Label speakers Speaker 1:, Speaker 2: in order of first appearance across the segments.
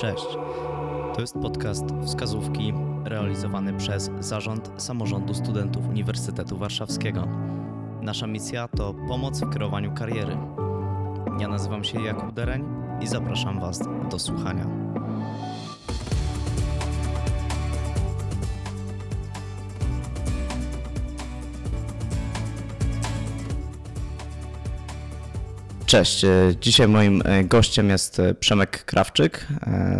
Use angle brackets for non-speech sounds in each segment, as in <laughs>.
Speaker 1: Cześć. To jest podcast Wskazówki realizowany przez Zarząd Samorządu Studentów Uniwersytetu Warszawskiego. Nasza misja to pomoc w kreowaniu kariery. Ja nazywam się Jakub Dereń i zapraszam Was do słuchania. Cześć. E, Dzisiaj moim e, gościem jest e, Przemek Krawczyk,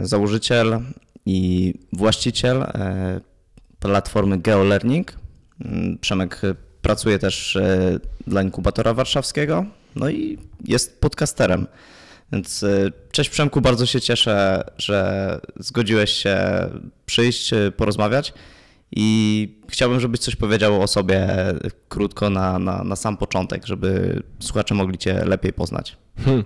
Speaker 1: założyciel i właściciel platformy GeoLearning. Mm, Przemek pracuje też dla inkubatora warszawskiego, no i jest podcasterem. Więc cześć Przemku, bardzo się cieszę, że zgodziłeś się przyjść, porozmawiać. I chciałbym, żebyś coś powiedział o sobie krótko na, na, na sam początek, żeby słuchacze mogli Cię lepiej poznać.
Speaker 2: Hmm.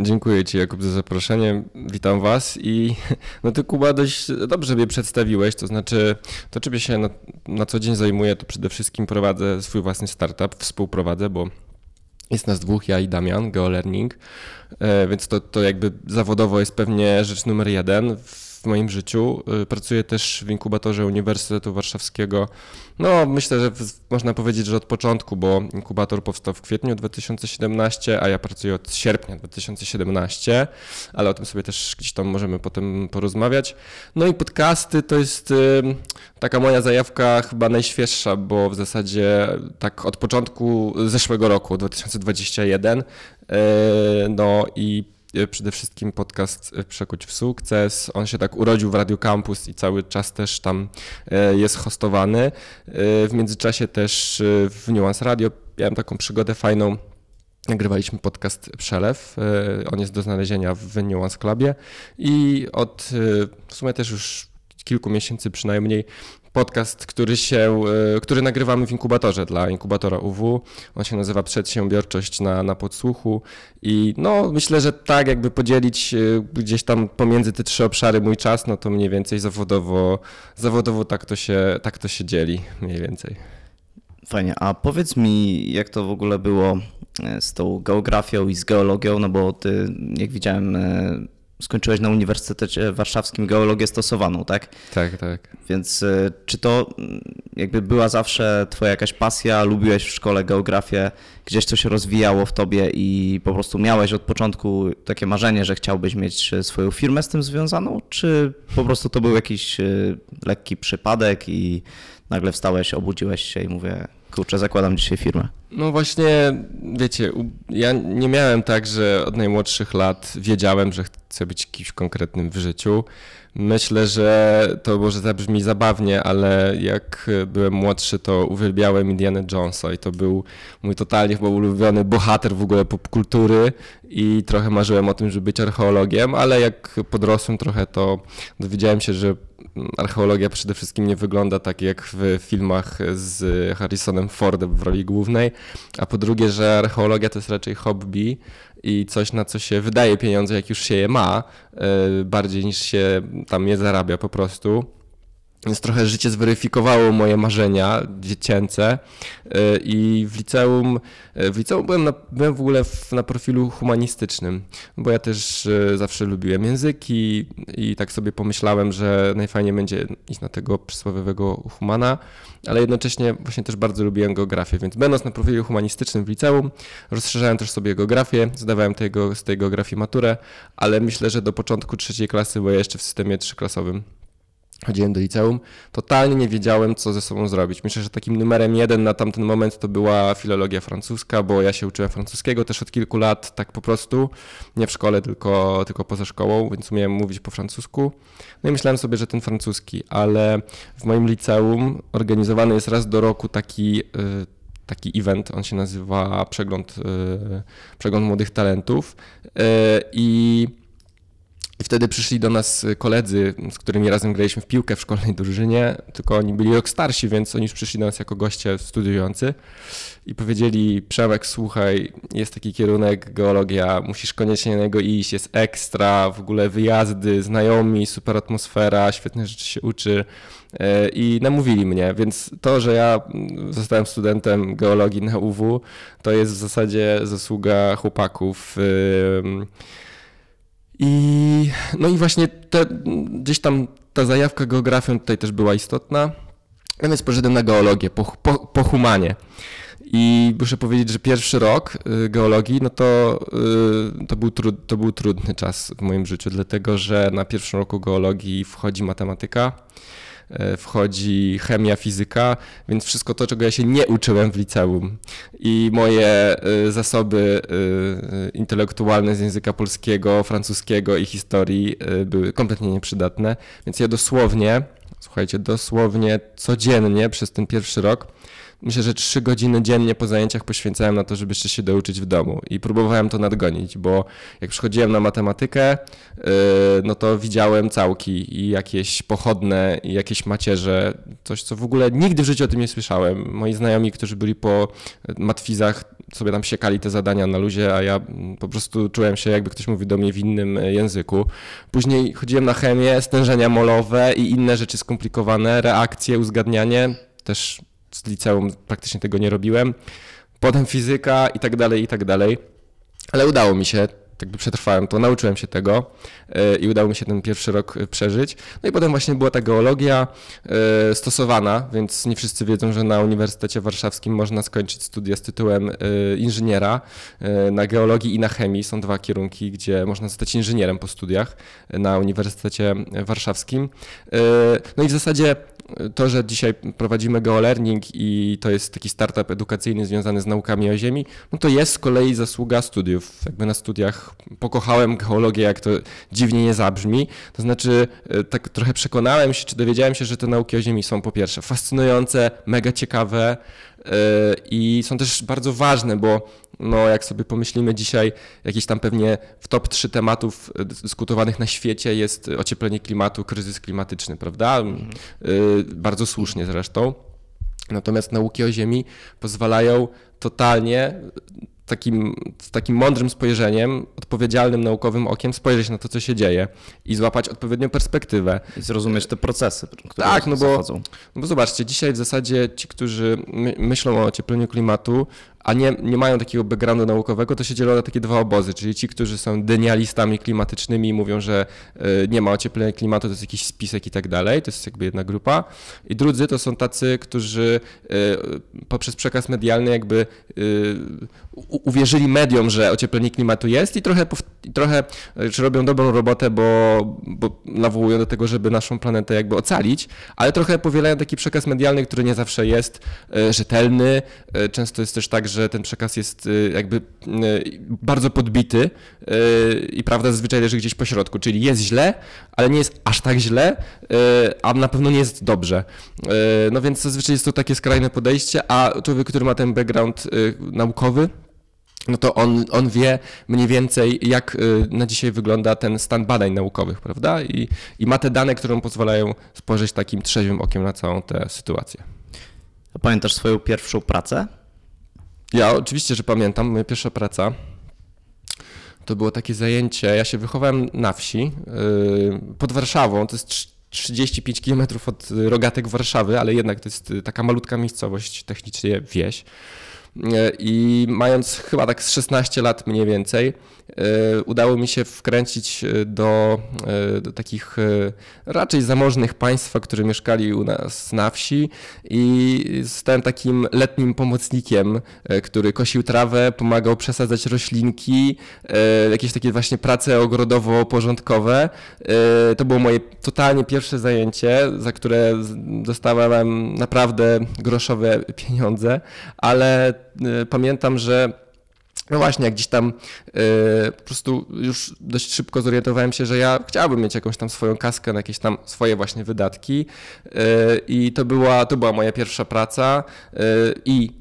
Speaker 2: Dziękuję Ci Jakub za zaproszenie, witam Was i <laughs> no Ty Kuba dość dobrze mnie przedstawiłeś, to znaczy to czym się na, na co dzień zajmuję to przede wszystkim prowadzę swój własny startup, współprowadzę, bo jest nas dwóch, ja i Damian, GeoLearning, e, więc to, to jakby zawodowo jest pewnie rzecz numer jeden w moim życiu. E, Pracuję też w inkubatorze Uniwersytetu Warszawskiego. No, myślę, że można powiedzieć, że od początku, bo inkubator powstał w kwietniu 2017, a ja pracuję od sierpnia 2017, ale o tym sobie też gdzieś tam możemy potem porozmawiać. No i podcasty to jest y, taka moja zajawka chyba najświeższa, bo w zasadzie tak od początku zeszłego roku, 2021, y, no i y, przede wszystkim podcast y, Przekuć w sukces. On się tak urodził w Radio Campus i cały czas też tam y, jest hostowany. W międzyczasie też w Nuance Radio miałem taką przygodę fajną. Nagrywaliśmy podcast Przelew. On jest do znalezienia w Nuance Clubie i od w sumie też już kilku miesięcy przynajmniej podcast, który się, y, który nagrywamy w inkubatorze dla inkubatora UW. On się nazywa Przedsiębiorczość na, na podsłuchu i no myślę, że tak jakby podzielić y, gdzieś tam pomiędzy te trzy obszary mój czas, no to mniej więcej zawodowo, zawodowo tak to się, tak to się dzieli mniej więcej.
Speaker 1: Fajnie, a powiedz mi, jak to w ogóle było e, z tą geografią i z geologią, no bo ty, jak widziałem, e, skończyłeś na Uniwersytecie Warszawskim geologię stosowaną, tak?
Speaker 2: Tak, tak.
Speaker 1: Więc e, czy to mm, jakby była zawsze twoja jakaś pasja, lubiłeś w szkole geografię, gdzieś to się rozwijało w tobie i po prostu miałeś od początku takie marzenie, że chciałbyś mieć e, swoją firmę z tym związaną, czy po prostu to był jakiś lekki przypadek i nagle wstałeś, obudziłeś się i mówię, kurczę, zakładam dzisiaj firmę.
Speaker 2: No właśnie, wiecie, ja nie miałem tak, że od najmłodszych lat wiedziałem, że chcę być kimś konkretnym w życiu. Myślę, że to może zabrzmi zabawnie, ale jak byłem młodszy, to uwielbiałem Indiana Jonesa i to był mój totalnie chyba ulubiony bohater w ogóle popkultury i trochę marzyłem o tym, żeby być archeologiem, ale jak podrosłem trochę, to dowiedziałem się, że archeologia przede wszystkim nie wygląda tak jak w filmach z Harrisonem Fordem w roli głównej, a po drugie, że archeologia to jest raczej hobby i coś, na co się wydaje pieniądze, jak już się je ma, y, bardziej niż się tam je zarabia po prostu. Więc trochę życie zweryfikowało moje marzenia dziecięce y, i w liceum, y, w liceum byłem, na, byłem w ogóle w, na profilu humanistycznym, bo ja też y, zawsze lubiłem języki i tak sobie pomyślałem, że najfajniej będzie iść na tego przysłowiowego humana, ale jednocześnie właśnie też bardzo lubiłem geografię, więc będąc na profilu humanistycznym w liceum, rozszerzałem też sobie geografię, zdawałem tego, z tej geografii maturę, ale myślę, że do początku trzeciej klasy, bo ja jeszcze w systemie trzyklasowym chodziłem do liceum, totalnie nie wiedziałem, co ze sobą zrobić. Myślę, że takim numerem jeden na tamten moment to była filologia francuska, bo ja się uczyłem francuskiego też od kilku lat, tak po prostu, nie w szkole, tylko, tylko poza szkołą, więc umiałem mówić po francusku. No i myślałem sobie, że ten francuski, ale w moim liceum organizowany jest raz do roku taki... y, Taki event, on się nazywa Przegląd, y, Przegląd Młodych Talentów. y, I i wtedy przyszli do nas koledzy, z którymi razem graliśmy w piłkę w szkolnej drużynie, tylko oni byli rok starsi, więc oni już przyszli do nas jako goście studiujący i powiedzieli, Przemek, słuchaj, jest taki kierunek geologia, musisz koniecznie na niego iść, jest ekstra, w ogóle wyjazdy, znajomi, super atmosfera, świetne rzeczy się uczy E, i namówili mnie, więc to, że ja mm, zostałem studentem geologii na UW, to jest w zasadzie zasługa chłopaków. ym, i No i właśnie te, gdzieś tam ta zajawka geografią tutaj też była istotna. No więc poszedłem na geologię, po, po, po humanie. I muszę powiedzieć, że pierwszy rok y, geologii, no to, y, to, był tru, to był trudny czas w moim życiu, dlatego że na pierwszym roku geologii wchodzi matematyka, wchodzi chemia, fizyka, więc wszystko to, czego ja się nie uczyłem w liceum. I moje zasoby intelektualne z języka polskiego, francuskiego i historii były kompletnie nieprzydatne, więc ja dosłownie, słuchajcie, dosłownie codziennie przez ten pierwszy rok myślę, że trzy godziny dziennie po zajęciach poświęcałem na to, żeby jeszcze się douczyć w domu i próbowałem to nadgonić, bo jak przychodziłem na matematykę, yy, no to widziałem całki i jakieś pochodne i jakieś macierze, coś co w ogóle nigdy w życiu o tym nie słyszałem. Moi znajomi, którzy byli po matwizach, sobie tam siekali te zadania na luzie, a ja po prostu czułem się jakby ktoś mówił do mnie w innym języku. Później chodziłem na chemię, stężenia molowe i inne rzeczy skomplikowane, reakcje, uzgadnianie, też z liceum praktycznie tego nie robiłem. Potem fizyka i tak dalej, i tak dalej. Ale udało mi się, jakby przetrwałem to, nauczyłem się tego i udało mi się ten pierwszy rok e, przeżyć. No i potem właśnie była ta geologia e, stosowana, więc nie wszyscy wiedzą, że na Uniwersytecie Warszawskim można skończyć studia z tytułem inżyniera. Na geologii i na chemii są dwa kierunki, gdzie można zostać inżynierem po studiach na Uniwersytecie Warszawskim. No i w zasadzie to, że dzisiaj prowadzimy geolearning i to jest taki startup edukacyjny związany z naukami o Ziemi, no to jest z kolei zasługa studiów. Jakby na studiach pokochałem geologię, jak to dziwnie nie zabrzmi. To znaczy, e, tak trochę przekonałem się, czy dowiedziałem się, że te nauki o Ziemi są po pierwsze fascynujące, mega ciekawe, E, i są też bardzo ważne, bo no, jak sobie pomyślimy dzisiaj, jakieś tam pewnie w top 3 tematów e, dyskutowanych na świecie jest ocieplenie klimatu, kryzys klimatyczny, prawda? Mhm. Bardzo słusznie zresztą. Natomiast nauki o Ziemi pozwalają totalnie takim, z takim mądrym spojrzeniem, odpowiedzialnym naukowym okiem spojrzeć na to, co się dzieje i złapać odpowiednią perspektywę.
Speaker 1: I zrozumieć te procesy, które
Speaker 2: Tak, no bo, no bo zobaczcie, dzisiaj w zasadzie ci, którzy my, myślą o ociepleniu klimatu, a nie, nie mają takiego backgroundu naukowego, to się dzielą na takie dwa obozy, czyli ci, którzy są denialistami klimatycznymi i mówią, że e, nie ma ocieplenia klimatu, to jest jakiś spisek i tak dalej, to jest jakby jedna grupa. I drudzy to są tacy, którzy e, poprzez przekaz medialny jakby e, uwierzyli mediom, że ocieplenie klimatu jest i trochę, trochę czy robią dobrą robotę, bo, bo nawołują do tego, żeby naszą planetę jakby ocalić, ale trochę powielają taki przekaz medialny, który nie zawsze jest rzetelny. Często jest też tak, że że ten przekaz jest y, jakby y, bardzo podbity y, i prawda zazwyczaj leży gdzieś po środku, czyli jest źle, ale nie jest aż tak źle, a na pewno nie jest dobrze. No więc zazwyczaj jest to takie skrajne podejście, a człowiek, który ma ten background naukowy, no to on, on wie mniej więcej, jak na dzisiaj wygląda ten stan badań naukowych, prawda? I, I ma te dane, które mu pozwalają spojrzeć takim trzeźwym okiem na całą tę sytuację.
Speaker 1: Pamiętasz swoją pierwszą pracę?
Speaker 2: Ja oczywiście, że pamiętam, moja pierwsza praca to było takie zajęcie. Ja się wychowałem na wsi yy, pod Warszawą. To jest 35 km od rogatek Warszawy, ale jednak to jest taka malutka miejscowość, technicznie wieś. E, I mając chyba tak z 16 lat mniej więcej, udało mi się wkręcić e, do, do takich raczej zamożnych państwa, które mieszkali u nas na wsi i zostałem takim letnim pomocnikiem, który kosił trawę, pomagał przesadzać roślinki, jakieś takie właśnie prace ogrodowo-porządkowe. To było moje totalnie pierwsze zajęcie, za które dostałem naprawdę groszowe pieniądze, ale pamiętam, że no właśnie, jak gdzieś tam yy, po prostu już dość szybko zorientowałem się, że ja chciałbym mieć jakąś tam swoją kaskę na jakieś tam swoje właśnie wydatki yy, i to była, to była moja pierwsza praca yy, i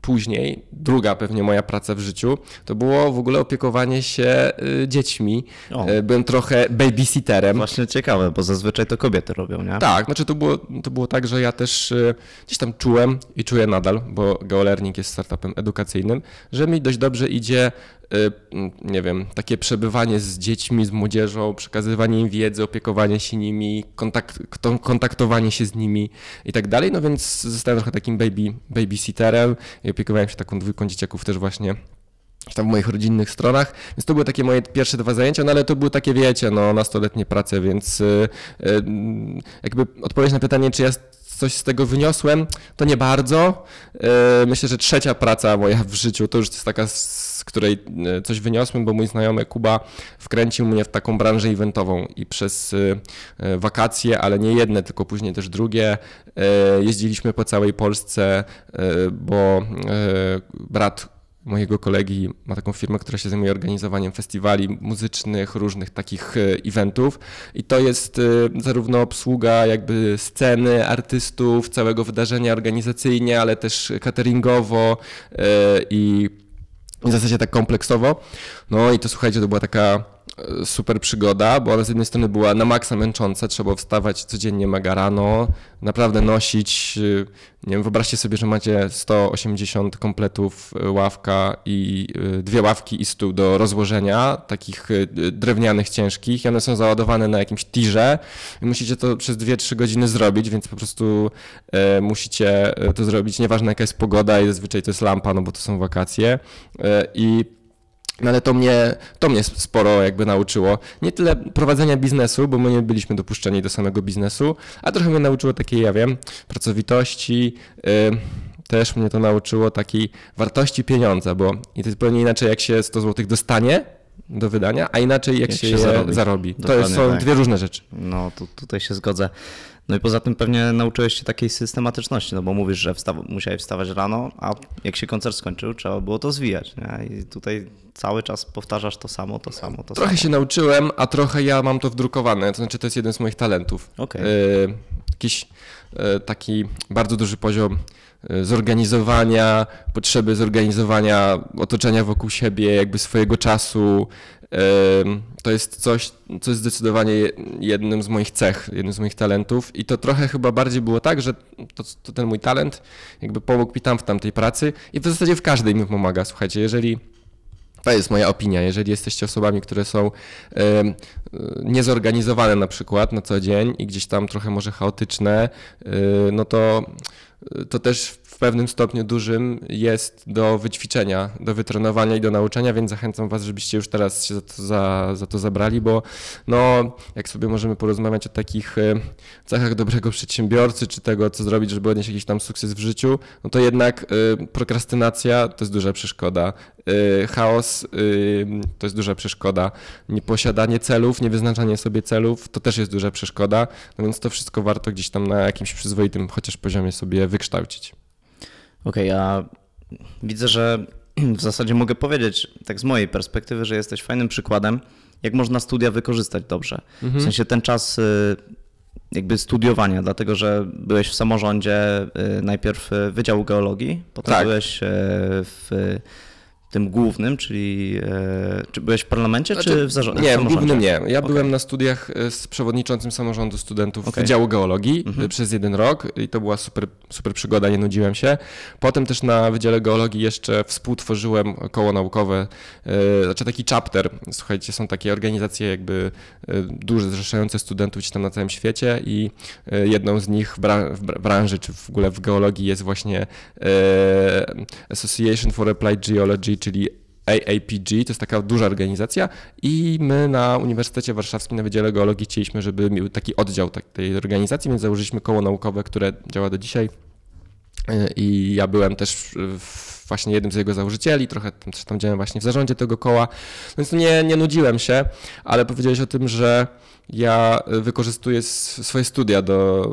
Speaker 2: później, druga pewnie moja praca w życiu, to było w ogóle opiekowanie się y, dziećmi. O. Y, byłem trochę babysitterem.
Speaker 1: Właśnie ciekawe, bo zazwyczaj to kobiety robią, nie?
Speaker 2: Tak, znaczy to było, to było tak, że ja też y, gdzieś tam czułem i czuję nadal, bo GeoLearning jest startupem edukacyjnym, że mi dość dobrze idzie nie wiem, takie przebywanie z dziećmi, z młodzieżą, przekazywanie im wiedzy, opiekowanie się nimi, kontakt, kontaktowanie się z nimi i tak dalej. No więc zostałem trochę takim baby, babysitterem i opiekowałem się taką dwójką dzieciaków też właśnie tam w moich rodzinnych stronach, więc to były takie moje pierwsze dwa zajęcia, no ale to były takie, wiecie, no nastoletnie prace, więc y, y, jakby odpowiedź na pytanie, czy ja coś z tego wyniosłem, to nie bardzo. Y, myślę, że trzecia praca moja w życiu to już jest taka, z której y, coś wyniosłem, bo mój znajomy Kuba wkręcił mnie w taką branżę eventową i przez y, y, wakacje, ale nie jedne, tylko później też drugie, jeździliśmy po całej Polsce, bo brat mojego kolegi ma taką firmę, która się zajmuje organizowaniem festiwali muzycznych, różnych takich e, eventów. I to jest e, zarówno obsługa jakby sceny, artystów, całego wydarzenia organizacyjnie, ale też cateringowo e, i w zasadzie tak kompleksowo. No i to słuchajcie, to była taka super przygoda, bo ona z jednej strony była na maksa męcząca, trzeba wstawać codziennie mega rano, naprawdę nosić, y, nie wiem, wyobraźcie sobie, że macie 180 kompletów y, ławka i dwie ławki i stół do rozłożenia, takich drewnianych, ciężkich i one są załadowane na jakimś tirze i musicie to przez 2-3 godziny zrobić, więc po prostu e, musicie to zrobić, nieważne jaka jest pogoda i zazwyczaj to jest lampa, no bo to są wakacje. E, i no ale to mnie, to mnie sporo jakby nauczyło. Nie tyle prowadzenia biznesu, bo my nie byliśmy dopuszczeni do samego biznesu, a trochę mnie nauczyło takiej, ja wiem, pracowitości. Yy, też mnie to nauczyło takiej wartości pieniądza, bo i to jest zupełnie inaczej, jak się 100 zł dostanie do wydania, a inaczej jak, jak się, się zarobi. zarobi. To są tak. dwie różne rzeczy.
Speaker 1: No, tu, tutaj się zgodzę. No i poza tym pewnie nauczyłeś się takiej systematyczności, no bo mówisz, że musiałeś wstawać rano, a jak się koncert skończył, trzeba było to zwijać. Nie? I tutaj cały czas powtarzasz to samo, to samo, to
Speaker 2: trochę
Speaker 1: samo.
Speaker 2: się nauczyłem, a trochę ja mam to wdrukowane, to znaczy to jest jeden z moich talentów.
Speaker 1: Okay. Y
Speaker 2: jakiś y taki bardzo duży poziom y, zorganizowania, potrzeby zorganizowania otoczenia wokół siebie, jakby swojego czasu, to jest coś, co jest zdecydowanie jednym z moich cech, jednym z moich talentów i to trochę chyba bardziej było tak, że to, to ten mój talent jakby pomógł mi tam w tamtej pracy i w zasadzie w każdej mi pomaga. Słuchajcie, jeżeli to jest moja opinia. Jeżeli jesteście osobami, które są niezorganizowane na przykład na co dzień i gdzieś tam trochę może chaotyczne, no to to też w pewnym stopniu dużym jest do wyćwiczenia, do wytrenowania i do nauczenia, więc zachęcam Was, żebyście już teraz się za to, za, za to zabrali, bo no, jak sobie możemy porozmawiać o takich e, cechach dobrego przedsiębiorcy, czy tego, co zrobić, żeby odnieść jakiś tam sukces w życiu, no to jednak y, prokrastynacja to jest duża przeszkoda. Y, chaos y, to jest duża przeszkoda. Nieposiadanie celów, niewyznaczanie sobie celów to też jest duża przeszkoda, no więc to wszystko warto gdzieś tam na jakimś przyzwoitym chociaż poziomie sobie wykształcić.
Speaker 1: Okej, okay, ja widzę, że <clears throat> w zasadzie mogę powiedzieć, tak z mojej perspektywy, że jesteś fajnym przykładem, jak można studia wykorzystać dobrze. Mhm. W sensie ten czas y, jakby studiowania, dlatego że byłeś w samorządzie najpierw Wydziału Geologii, potem tak. byłeś w tym głównym, czyli e, czy byłeś w parlamencie, znaczy, czy w zarządzie?
Speaker 2: Nie, w głównym nie. Ja okay. byłem na studiach e, z przewodniczącym samorządu studentów okay. Wydziału Geologii mhm. przez jeden rok i to była super, super przygoda, nie nudziłem się. Potem też na Wydziale Geologii jeszcze współtworzyłem koło naukowe, e, znaczy taki chapter. Słuchajcie, są takie organizacje jakby duże, zrzeszające studentów gdzieś tam na całym świecie i jedną z nich w, bran w branży, czy w ogóle w geologii jest właśnie Association for Applied Geology, czyli AAPG, to jest taka duża organizacja i my na Uniwersytecie Warszawskim na Wydziale Geologii chcieliśmy, żeby miał taki oddział tej organizacji, więc założyliśmy koło naukowe, które działa do dzisiaj. I ja byłem też właśnie jednym z jego założycieli, trochę tam, tam działałem właśnie w zarządzie tego koła, więc nie, nie nudziłem się, ale powiedziałeś o tym, że ja wykorzystuję swoje studia do,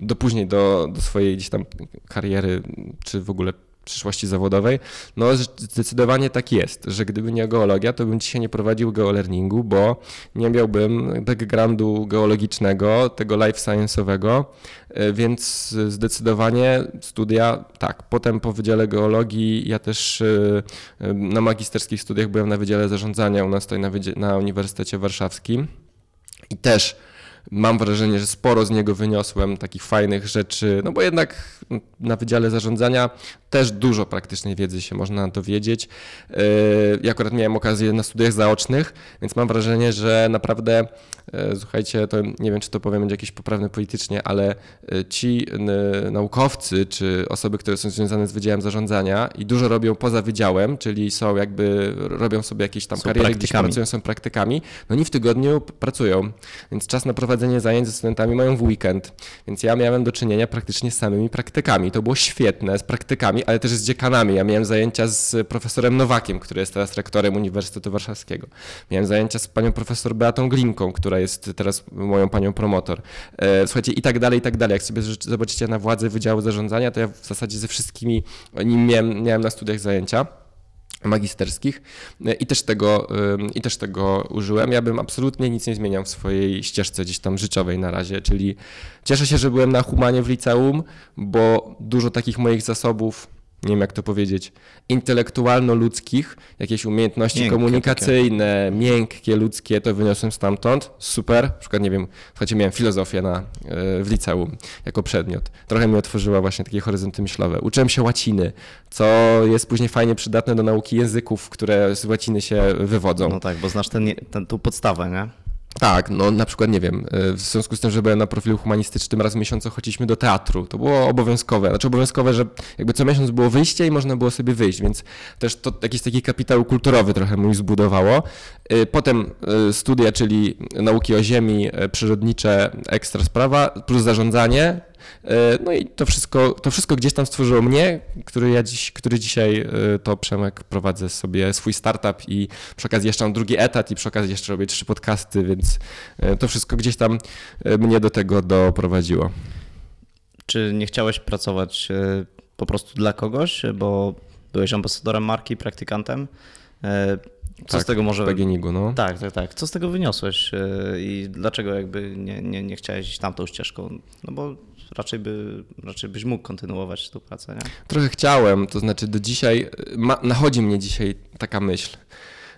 Speaker 2: do później, do, do swojej gdzieś tam kariery, czy w ogóle przyszłości zawodowej? No zdecydowanie tak jest, że gdyby nie geologia, to bym dzisiaj nie prowadził geolearningu, bo nie miałbym backgroundu geologicznego, tego life science'owego, e, więc zdecydowanie studia tak. Potem po Wydziale Geologii ja też e, e, na magisterskich studiach byłem na Wydziale Zarządzania u nas tutaj na, na Uniwersytecie Warszawskim i też mam wrażenie, że sporo z niego wyniosłem takich fajnych rzeczy, no bo jednak na Wydziale Zarządzania też dużo praktycznej wiedzy się można dowiedzieć. Yy, ja akurat miałem okazję na studiach zaocznych, więc mam wrażenie, że naprawdę e, słuchajcie, to nie wiem, czy to powiem będzie jakieś poprawne politycznie, ale e, ci naukowcy, czy osoby, które są związane z Wydziałem Zarządzania i dużo robią poza wydziałem, czyli są jakby, robią sobie jakieś tam
Speaker 1: Są
Speaker 2: kariery, gdzieś
Speaker 1: praktykami.
Speaker 2: pracują, są praktykami, no oni w tygodniu pracują, więc czas na prowadzenie zajęć ze studentami mają w weekend, więc ja miałem do czynienia praktycznie z samymi praktykami. To było świetne, z praktykami, ale też z dziekanami. Ja miałem zajęcia z profesorem Nowakiem, który jest teraz rektorem Uniwersytetu Warszawskiego. Miałem zajęcia z panią profesor Beatą Glinką, która jest teraz moją panią promotor. E, Słuchajcie, i tak dalej, i tak dalej. Jak sobie zobaczycie na władzę Wydziału Zarządzania, to ja w zasadzie ze wszystkimi nim miałem, miałem na studiach zajęcia magisterskich i też, tego, i też tego użyłem. Ja bym absolutnie nic nie zmieniał w swojej ścieżce gdzieś tam życiowej na razie, czyli cieszę się, że byłem na humanie w liceum, bo dużo takich moich zasobów, nie wiem jak to powiedzieć, intelektualno-ludzkich, jakieś umiejętności
Speaker 1: Miękkie
Speaker 2: komunikacyjne, miękkie, ludzkie, to wyniosłem stamtąd. Super. Na przykład, nie wiem, słuchajcie, miałem filozofię na, e, w liceum jako przedmiot. Trochę mi otworzyła właśnie takie horyzonty myślowe. Uczyłem się łaciny, co jest później fajnie przydatne do nauki języków, które z łaciny się wywodzą.
Speaker 1: No tak, bo znasz ten, ten, tą podstawę, nie?
Speaker 2: Tak, no na przykład nie wiem, y, w związku z tym, że byłem na profilu humanistycznym, raz w miesiącu chodziliśmy do teatru. To było obowiązkowe. Znaczy obowiązkowe, że jakby co miesiąc było wyjście i można było sobie wyjść, więc też to jakiś taki kapitał kulturowy trochę mój zbudowało. Y, Potem y, studia, czyli nauki o ziemi, przyrodnicze, ekstra sprawa, plus zarządzanie. Y, No i to wszystko, to wszystko gdzieś tam stworzyło mnie, który ja dziś, który dzisiaj y, to Przemek prowadzę sobie swój startup i przy okazji jeszcze mam drugi etat i przy okazji jeszcze robię trzy podcasty, więc y, to wszystko gdzieś tam mnie do tego doprowadziło.
Speaker 1: Czy nie chciałeś pracować e, po prostu dla kogoś, bo byłeś ambasadorem marki, praktykantem? E, Co
Speaker 2: Tak,
Speaker 1: z tego może...
Speaker 2: W PGNiG-u, no.
Speaker 1: Tak, tak, tak. Co z tego wyniosłeś e, i dlaczego jakby nie, nie, nie chciałeś iść tamtą ścieżką? No bo raczej, by, raczej byś mógł kontynuować tą pracę, nie?
Speaker 2: Trochę chciałem, to znaczy do dzisiaj, y, ma, nachodzi mnie dzisiaj taka myśl,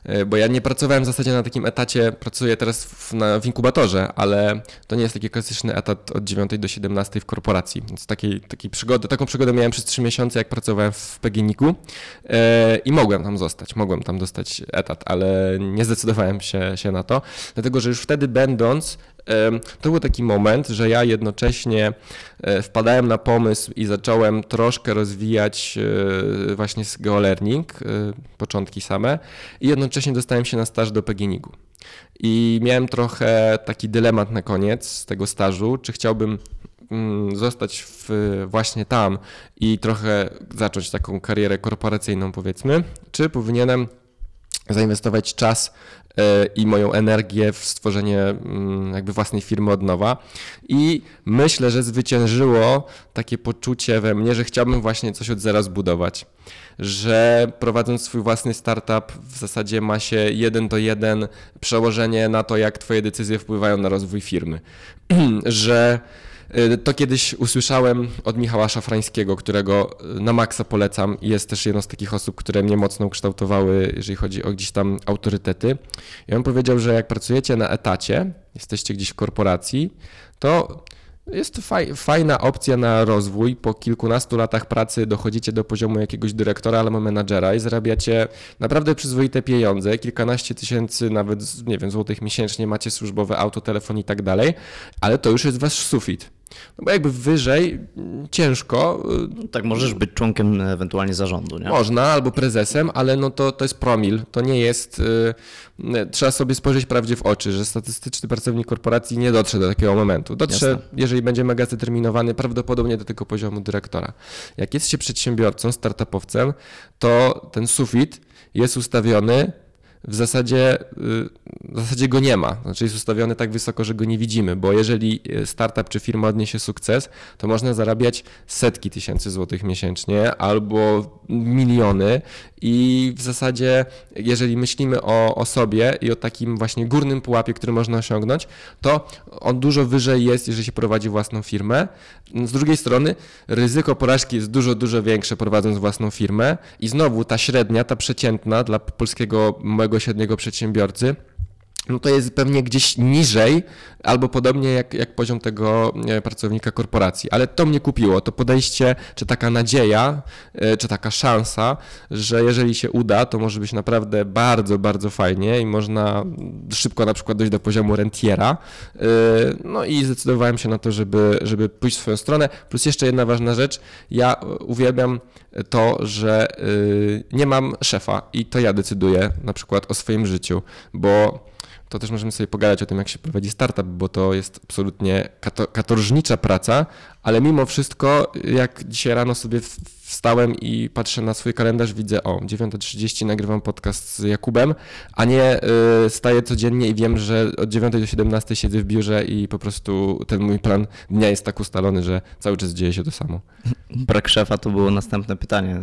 Speaker 2: y, bo ja nie pracowałem w zasadzie na takim etacie, pracuję teraz w, na, w inkubatorze, ale to nie jest taki klasyczny etat od 9 do 17 w korporacji, więc takiej, takiej przygody, taką przygodę miałem przez 3 miesiące, jak pracowałem w PGNiG-u y, i mogłem tam zostać, mogłem tam dostać etat, ale nie zdecydowałem się, się na to, dlatego że już wtedy będąc, To był taki moment, że ja jednocześnie e, wpadałem na pomysł i zacząłem troszkę rozwijać e, właśnie z geolearning, e, początki same i jednocześnie dostałem się na staż do PGNiG-u. I miałem trochę taki dylemat na koniec tego stażu, czy chciałbym mm, zostać w, właśnie tam i trochę zacząć taką karierę korporacyjną powiedzmy, czy powinienem zainwestować czas e, i moją energię w stworzenie mm, jakby własnej firmy od nowa. I myślę, że zwyciężyło takie poczucie we mnie, że chciałbym właśnie coś od zera zbudować. Że prowadząc swój własny startup w zasadzie ma się jeden do jeden przełożenie na to, jak twoje decyzje wpływają na rozwój firmy. <clears throat> że to kiedyś usłyszałem od Michała Szafrańskiego, którego y, na maksa polecam jest też jedną z takich osób, które mnie mocno ukształtowały, jeżeli chodzi o gdzieś tam autorytety. I on powiedział, że jak pracujecie na etacie, jesteście gdzieś w korporacji, to jest to faj, fajna opcja na rozwój. Po kilkunastu latach pracy dochodzicie do poziomu jakiegoś dyrektora albo menadżera i zarabiacie naprawdę przyzwoite pieniądze, kilkanaście tysięcy nawet, nie wiem, złotych miesięcznie, macie służbowe auto, telefon i tak dalej, ale to już jest wasz sufit. No bo jakby wyżej mm, ciężko, y,
Speaker 1: No, tak, możesz być członkiem ewentualnie zarządu, nie?
Speaker 2: można, albo prezesem, ale no to, to jest promil. To nie jest. y, trzeba sobie spojrzeć prawdzie w oczy, że statystyczny pracownik korporacji nie dotrze do takiego momentu. Dotrze,
Speaker 1: Jasne.
Speaker 2: jeżeli będzie mega zdeterminowany, prawdopodobnie do tego poziomu dyrektora. Jak jest się przedsiębiorcą, startupowcem, to ten sufit jest ustawiony. W zasadzie, y, w zasadzie go nie ma. Znaczy jest ustawiony tak wysoko, że go nie widzimy, bo jeżeli y, startup czy firma odniesie sukces, to można zarabiać setki tysięcy złotych miesięcznie albo miliony i w zasadzie jeżeli myślimy o, o sobie i o takim właśnie górnym pułapie, który można osiągnąć, to on dużo wyżej jest, jeżeli się prowadzi własną firmę. Z drugiej strony ryzyko porażki jest dużo, dużo większe prowadząc własną firmę i znowu ta średnia, ta przeciętna dla polskiego małego średniego przedsiębiorcy no to jest pewnie gdzieś niżej, albo podobnie jak, jak poziom tego e, pracownika korporacji. Ale to mnie kupiło, to podejście, czy taka nadzieja, e, czy taka szansa, że jeżeli się uda, to może być naprawdę bardzo, bardzo fajnie i można szybko na przykład dojść do poziomu rentiera. E, no i zdecydowałem się na to, żeby, żeby pójść w swoją stronę. Plus jeszcze jedna ważna rzecz, ja uwielbiam to, że nie mam szefa i to ja decyduję na przykład o swoim życiu, bo to też możemy sobie pogadać o tym, jak się prowadzi startup, bo to jest absolutnie katorżnicza praca, ale mimo wszystko, jak dzisiaj rano sobie wstałem i patrzę na swój kalendarz, widzę, o, 9.30 nagrywam podcast z Jakubem, a nie y, staję codziennie i wiem, że od 9 do 17 siedzę w biurze i po prostu ten mój plan dnia jest tak ustalony, że cały czas dzieje się to samo.
Speaker 1: Brak szefa to było następne pytanie.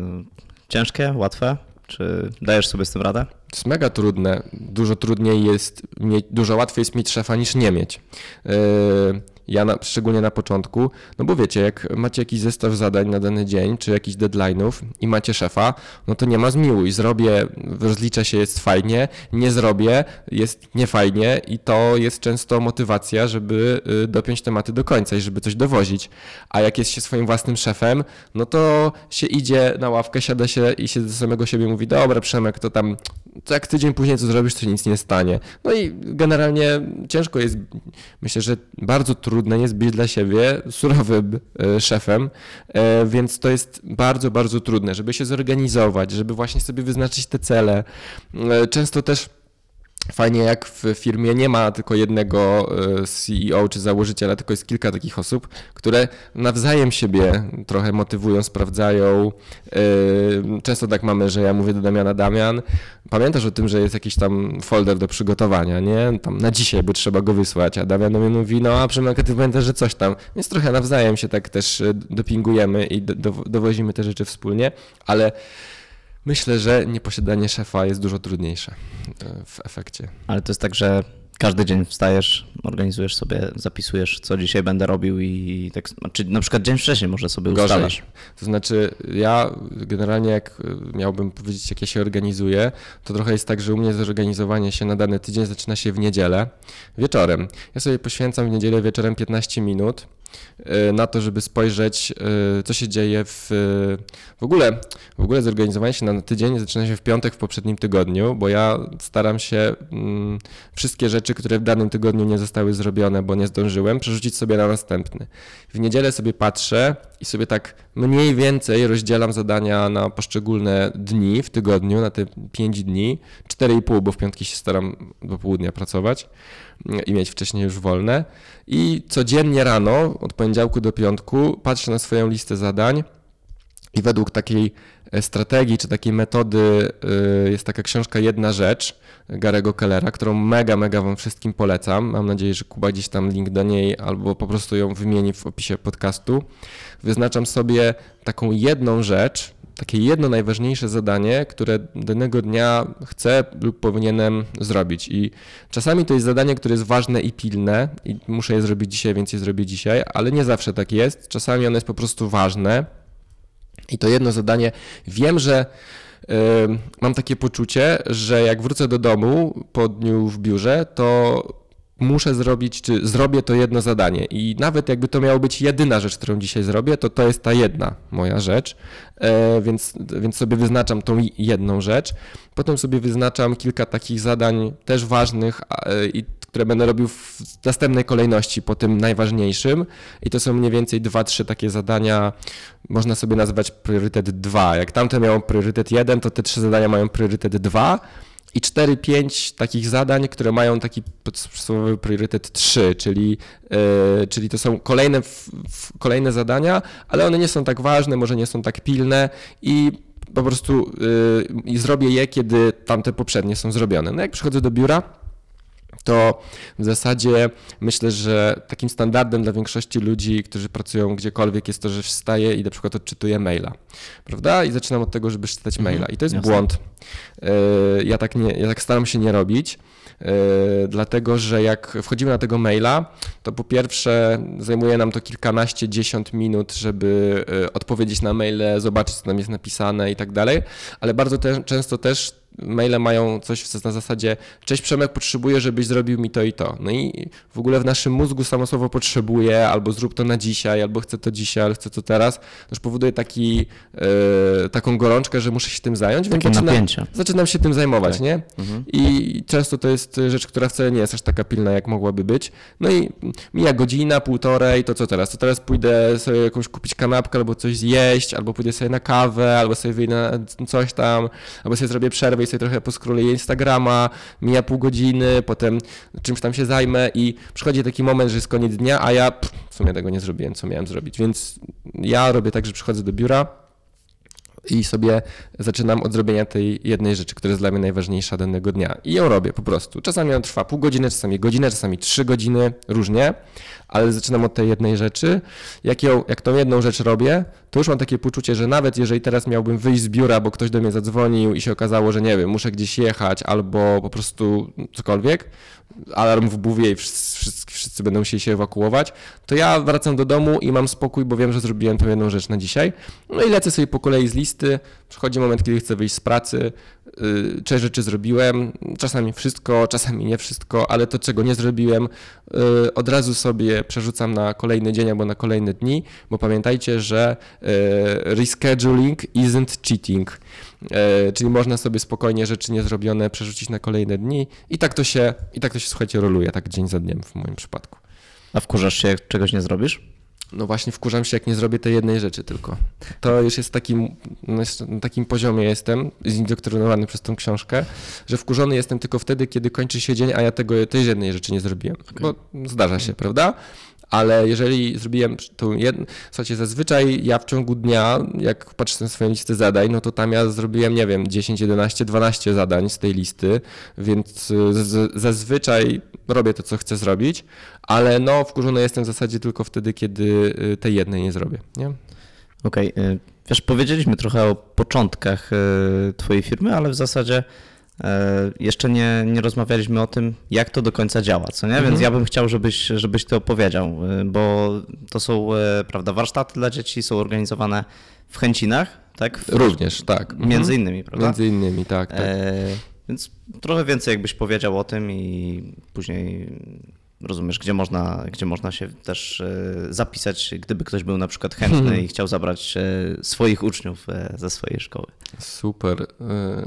Speaker 1: Ciężkie, łatwe? Czy dajesz sobie z tym radę?
Speaker 2: To jest mega trudne. Dużo trudniej jest, dużo łatwiej jest mieć szefa niż nie mieć. Yy, ja na, szczególnie na początku, no bo wiecie, jak macie jakiś zestaw zadań na dany dzień, czy jakichś deadline'ów i macie szefa, no to nie ma zmiłuj. Zrobię, rozliczę się, jest fajnie, nie zrobię, jest niefajnie i to jest często motywacja, żeby y, dopiąć tematy do końca i żeby coś dowozić. A jak jest się swoim własnym szefem, no to się idzie na ławkę, siada się i się do samego siebie mówi, dobra Przemek, to tam to jak tydzień później co zrobisz, to nic nie stanie. No i generalnie ciężko jest, myślę, że bardzo trudne jest być dla siebie surowym e, szefem, e, więc to jest bardzo, bardzo trudne, żeby się zorganizować, żeby właśnie sobie wyznaczyć te cele. E, często też Fajnie jak w firmie nie ma tylko jednego e, CEO czy założyciela, tylko jest kilka takich osób, które nawzajem siebie trochę motywują, sprawdzają. E, często tak mamy, że ja mówię do Damiana, Damian, pamiętasz o tym, że jest jakiś tam folder do przygotowania, nie? Tam na dzisiaj, bo trzeba go wysłać, a Damian do mnie mówi, no a Przemek, ty pamiętasz, że coś tam. Więc trochę nawzajem się tak też e, dopingujemy i dowozimy te rzeczy wspólnie, ale Myślę, że nieposiadanie szefa jest dużo trudniejsze e, w efekcie.
Speaker 1: Ale to jest tak, że każdy dzień wstajesz, organizujesz sobie, zapisujesz, co dzisiaj będę robił i tak, czy na przykład dzień wcześniej może sobie Gorzej. ustalasz.
Speaker 2: To znaczy ja generalnie jak e, miałbym powiedzieć, jak ja się organizuję, to trochę jest tak, że u mnie zorganizowanie się na dany tydzień zaczyna się w niedzielę wieczorem. Ja sobie poświęcam w niedzielę wieczorem 15 minut na to, żeby spojrzeć, e, co się dzieje w, w ogóle. W ogóle zorganizowanie się na tydzień zaczyna się w piątek w poprzednim tygodniu, bo ja staram się mm, wszystkie rzeczy, które w danym tygodniu nie zostały zrobione, bo nie zdążyłem, przerzucić sobie na następny. W niedzielę sobie patrzę i sobie tak mniej więcej rozdzielam zadania na poszczególne dni w tygodniu, na te 5 dni, 4,5, bo w piątki się staram do południa pracować i mieć wcześniej już wolne. I codziennie rano, od poniedziałku do piątku, patrzę na swoją listę zadań i według takiej e, strategii czy takiej metody e, jest taka książka Jedna Rzecz Garego Kellera, którą mega, mega Wam wszystkim polecam. Mam nadzieję, że Kuba gdzieś tam link do niej albo po prostu ją wymieni w opisie podcastu. Wyznaczam sobie taką jedną rzecz, takie jedno najważniejsze zadanie, które danego dnia chcę lub powinienem zrobić. I czasami to jest zadanie, które jest ważne i pilne i muszę je zrobić dzisiaj, więc je zrobię dzisiaj, ale nie zawsze tak jest. Czasami ono jest po prostu ważne. I to jedno zadanie wiem, że mam takie poczucie, że jak wrócę do domu po dniu w biurze, to muszę zrobić, czy zrobię to jedno zadanie. I nawet jakby to miało być jedyna rzecz, którą dzisiaj zrobię, to to jest ta jedna moja rzecz, e, więc, więc sobie wyznaczam tą jedną rzecz. Potem sobie wyznaczam kilka takich zadań też ważnych i które będę robił w następnej kolejności po tym najważniejszym. I to są mniej więcej dwa, trzy takie zadania, można sobie nazwać priorytet 2. Jak tamte miało priorytet 1, to te trzy zadania mają priorytet 2 i 4-5 takich zadań, które mają taki podstawowy priorytet 3, czyli, yy, czyli to są kolejne, kolejne zadania, ale one nie są tak ważne, może nie są tak pilne i po prostu yy, zrobię je, kiedy tamte poprzednie są zrobione. No jak przychodzę do biura, to w zasadzie myślę, że takim standardem dla większości ludzi, którzy pracują gdziekolwiek jest to, że wstaję i na przykład odczytuję maila, prawda? I zaczynam od tego, żeby czytać mhm, maila. I to jest Jasne. błąd. E, ja tak, nie, ja tak staram się nie robić. E, dlatego że jak wchodzimy na tego maila, to po pierwsze zajmuje nam to kilkanaście, dziesiąt minut, żeby e, odpowiedzieć na maile, zobaczyć, co tam jest napisane i tak dalej, ale bardzo te, często też maile mają coś na zasadzie cześć Przemek, potrzebuję, żebyś zrobił mi to i to. No i w ogóle w naszym mózgu samo słowo potrzebuję, albo zrób to na dzisiaj, albo chcę to dzisiaj, ale chcę to teraz, to już powoduje taki, e, taką gorączkę, że muszę się tym zająć, więc zaczynam,
Speaker 1: napięcie.
Speaker 2: zaczynam się tym zajmować,
Speaker 1: Tak.
Speaker 2: nie?
Speaker 1: Mhm.
Speaker 2: I często to jest rzecz, która wcale nie jest aż taka pilna, jak mogłaby być. No i mija godzina, półtorej, to co teraz? To teraz pójdę sobie jakąś kupić kanapkę, albo coś zjeść, albo pójdę sobie na kawę, albo sobie wyjdę na coś tam, albo sobie zrobię przerwę i sobie trochę poskróluję Instagrama, mija pół godziny, potem czymś tam się zajmę i przychodzi taki moment, że jest koniec dnia, a ja pff, w sumie tego nie zrobiłem, co miałem zrobić. Więc ja robię tak, że przychodzę do biura, i sobie zaczynam od zrobienia tej jednej rzeczy, która jest dla mnie najważniejsza danego dnia. I ją robię po prostu. Czasami on trwa pół godziny, czasami godzinę, czasami trzy godziny, różnie, ale zaczynam od tej jednej rzeczy. Jak, ją, jak tą jedną rzecz robię, to już mam takie poczucie, że nawet jeżeli teraz miałbym wyjść z biura, bo ktoś do mnie zadzwonił i się okazało, że nie wiem, muszę gdzieś jechać albo po prostu cokolwiek, alarm w buwie i wszyscy, wszyscy, będą musieli się ewakuować, to ja wracam do domu i mam spokój, bo wiem, że zrobiłem tą jedną rzecz na dzisiaj. No i lecę sobie po kolei z listy. Przychodzi moment, kiedy chcę wyjść z pracy. Yy, Część rzeczy zrobiłem, czasami wszystko, czasami nie wszystko, ale to, czego nie zrobiłem, yy, od razu sobie przerzucam na kolejny dzień albo na kolejne dni, bo pamiętajcie, że yy, rescheduling isn't cheating. Czyli można sobie spokojnie rzeczy niezrobione przerzucić na kolejne dni i tak to się, i tak to się słuchajcie, roluje, tak dzień za dniem w moim przypadku.
Speaker 1: A wkurzasz się, jak czegoś nie zrobisz?
Speaker 2: No właśnie wkurzam się, jak nie zrobię tej jednej rzeczy tylko. To już jest takim, no na takim poziomie jestem, zindoktrynowany przez tą książkę, że wkurzony jestem tylko wtedy, kiedy kończy się dzień, a ja tego, tej jednej rzeczy nie zrobiłem. Bo zdarza się, prawda? Ale jeżeli zrobiłem tą jedną, słuchajcie, zazwyczaj ja w ciągu dnia, jak patrzę na swoją listę zadań, no to tam ja zrobiłem, nie wiem, 10, 11, 12 zadań z tej listy, więc y, zazwyczaj robię to, co chcę zrobić, ale no wkurzony jestem w zasadzie tylko wtedy, kiedy y, tej jednej nie zrobię, nie?
Speaker 1: Okej, y, wiesz, powiedzieliśmy trochę o początkach y, twojej firmy, ale w zasadzie jeszcze nie, nie rozmawialiśmy o tym, jak to do końca działa, co nie? Więc
Speaker 2: Mhm.
Speaker 1: ja bym chciał, żebyś, żebyś ty opowiedział, y, bo to są, y, prawda, warsztaty dla dzieci, są organizowane w Chęcinach, tak? W,
Speaker 2: Również, tak. Mhm.
Speaker 1: Między innymi, prawda?
Speaker 2: Między innymi, tak. tak.
Speaker 1: E, więc trochę więcej jakbyś powiedział o tym i później rozumiesz, gdzie można, gdzie można się też e, zapisać, gdyby ktoś był na przykład chętny i chciał zabrać e, swoich uczniów e, ze swojej szkoły.
Speaker 2: Super,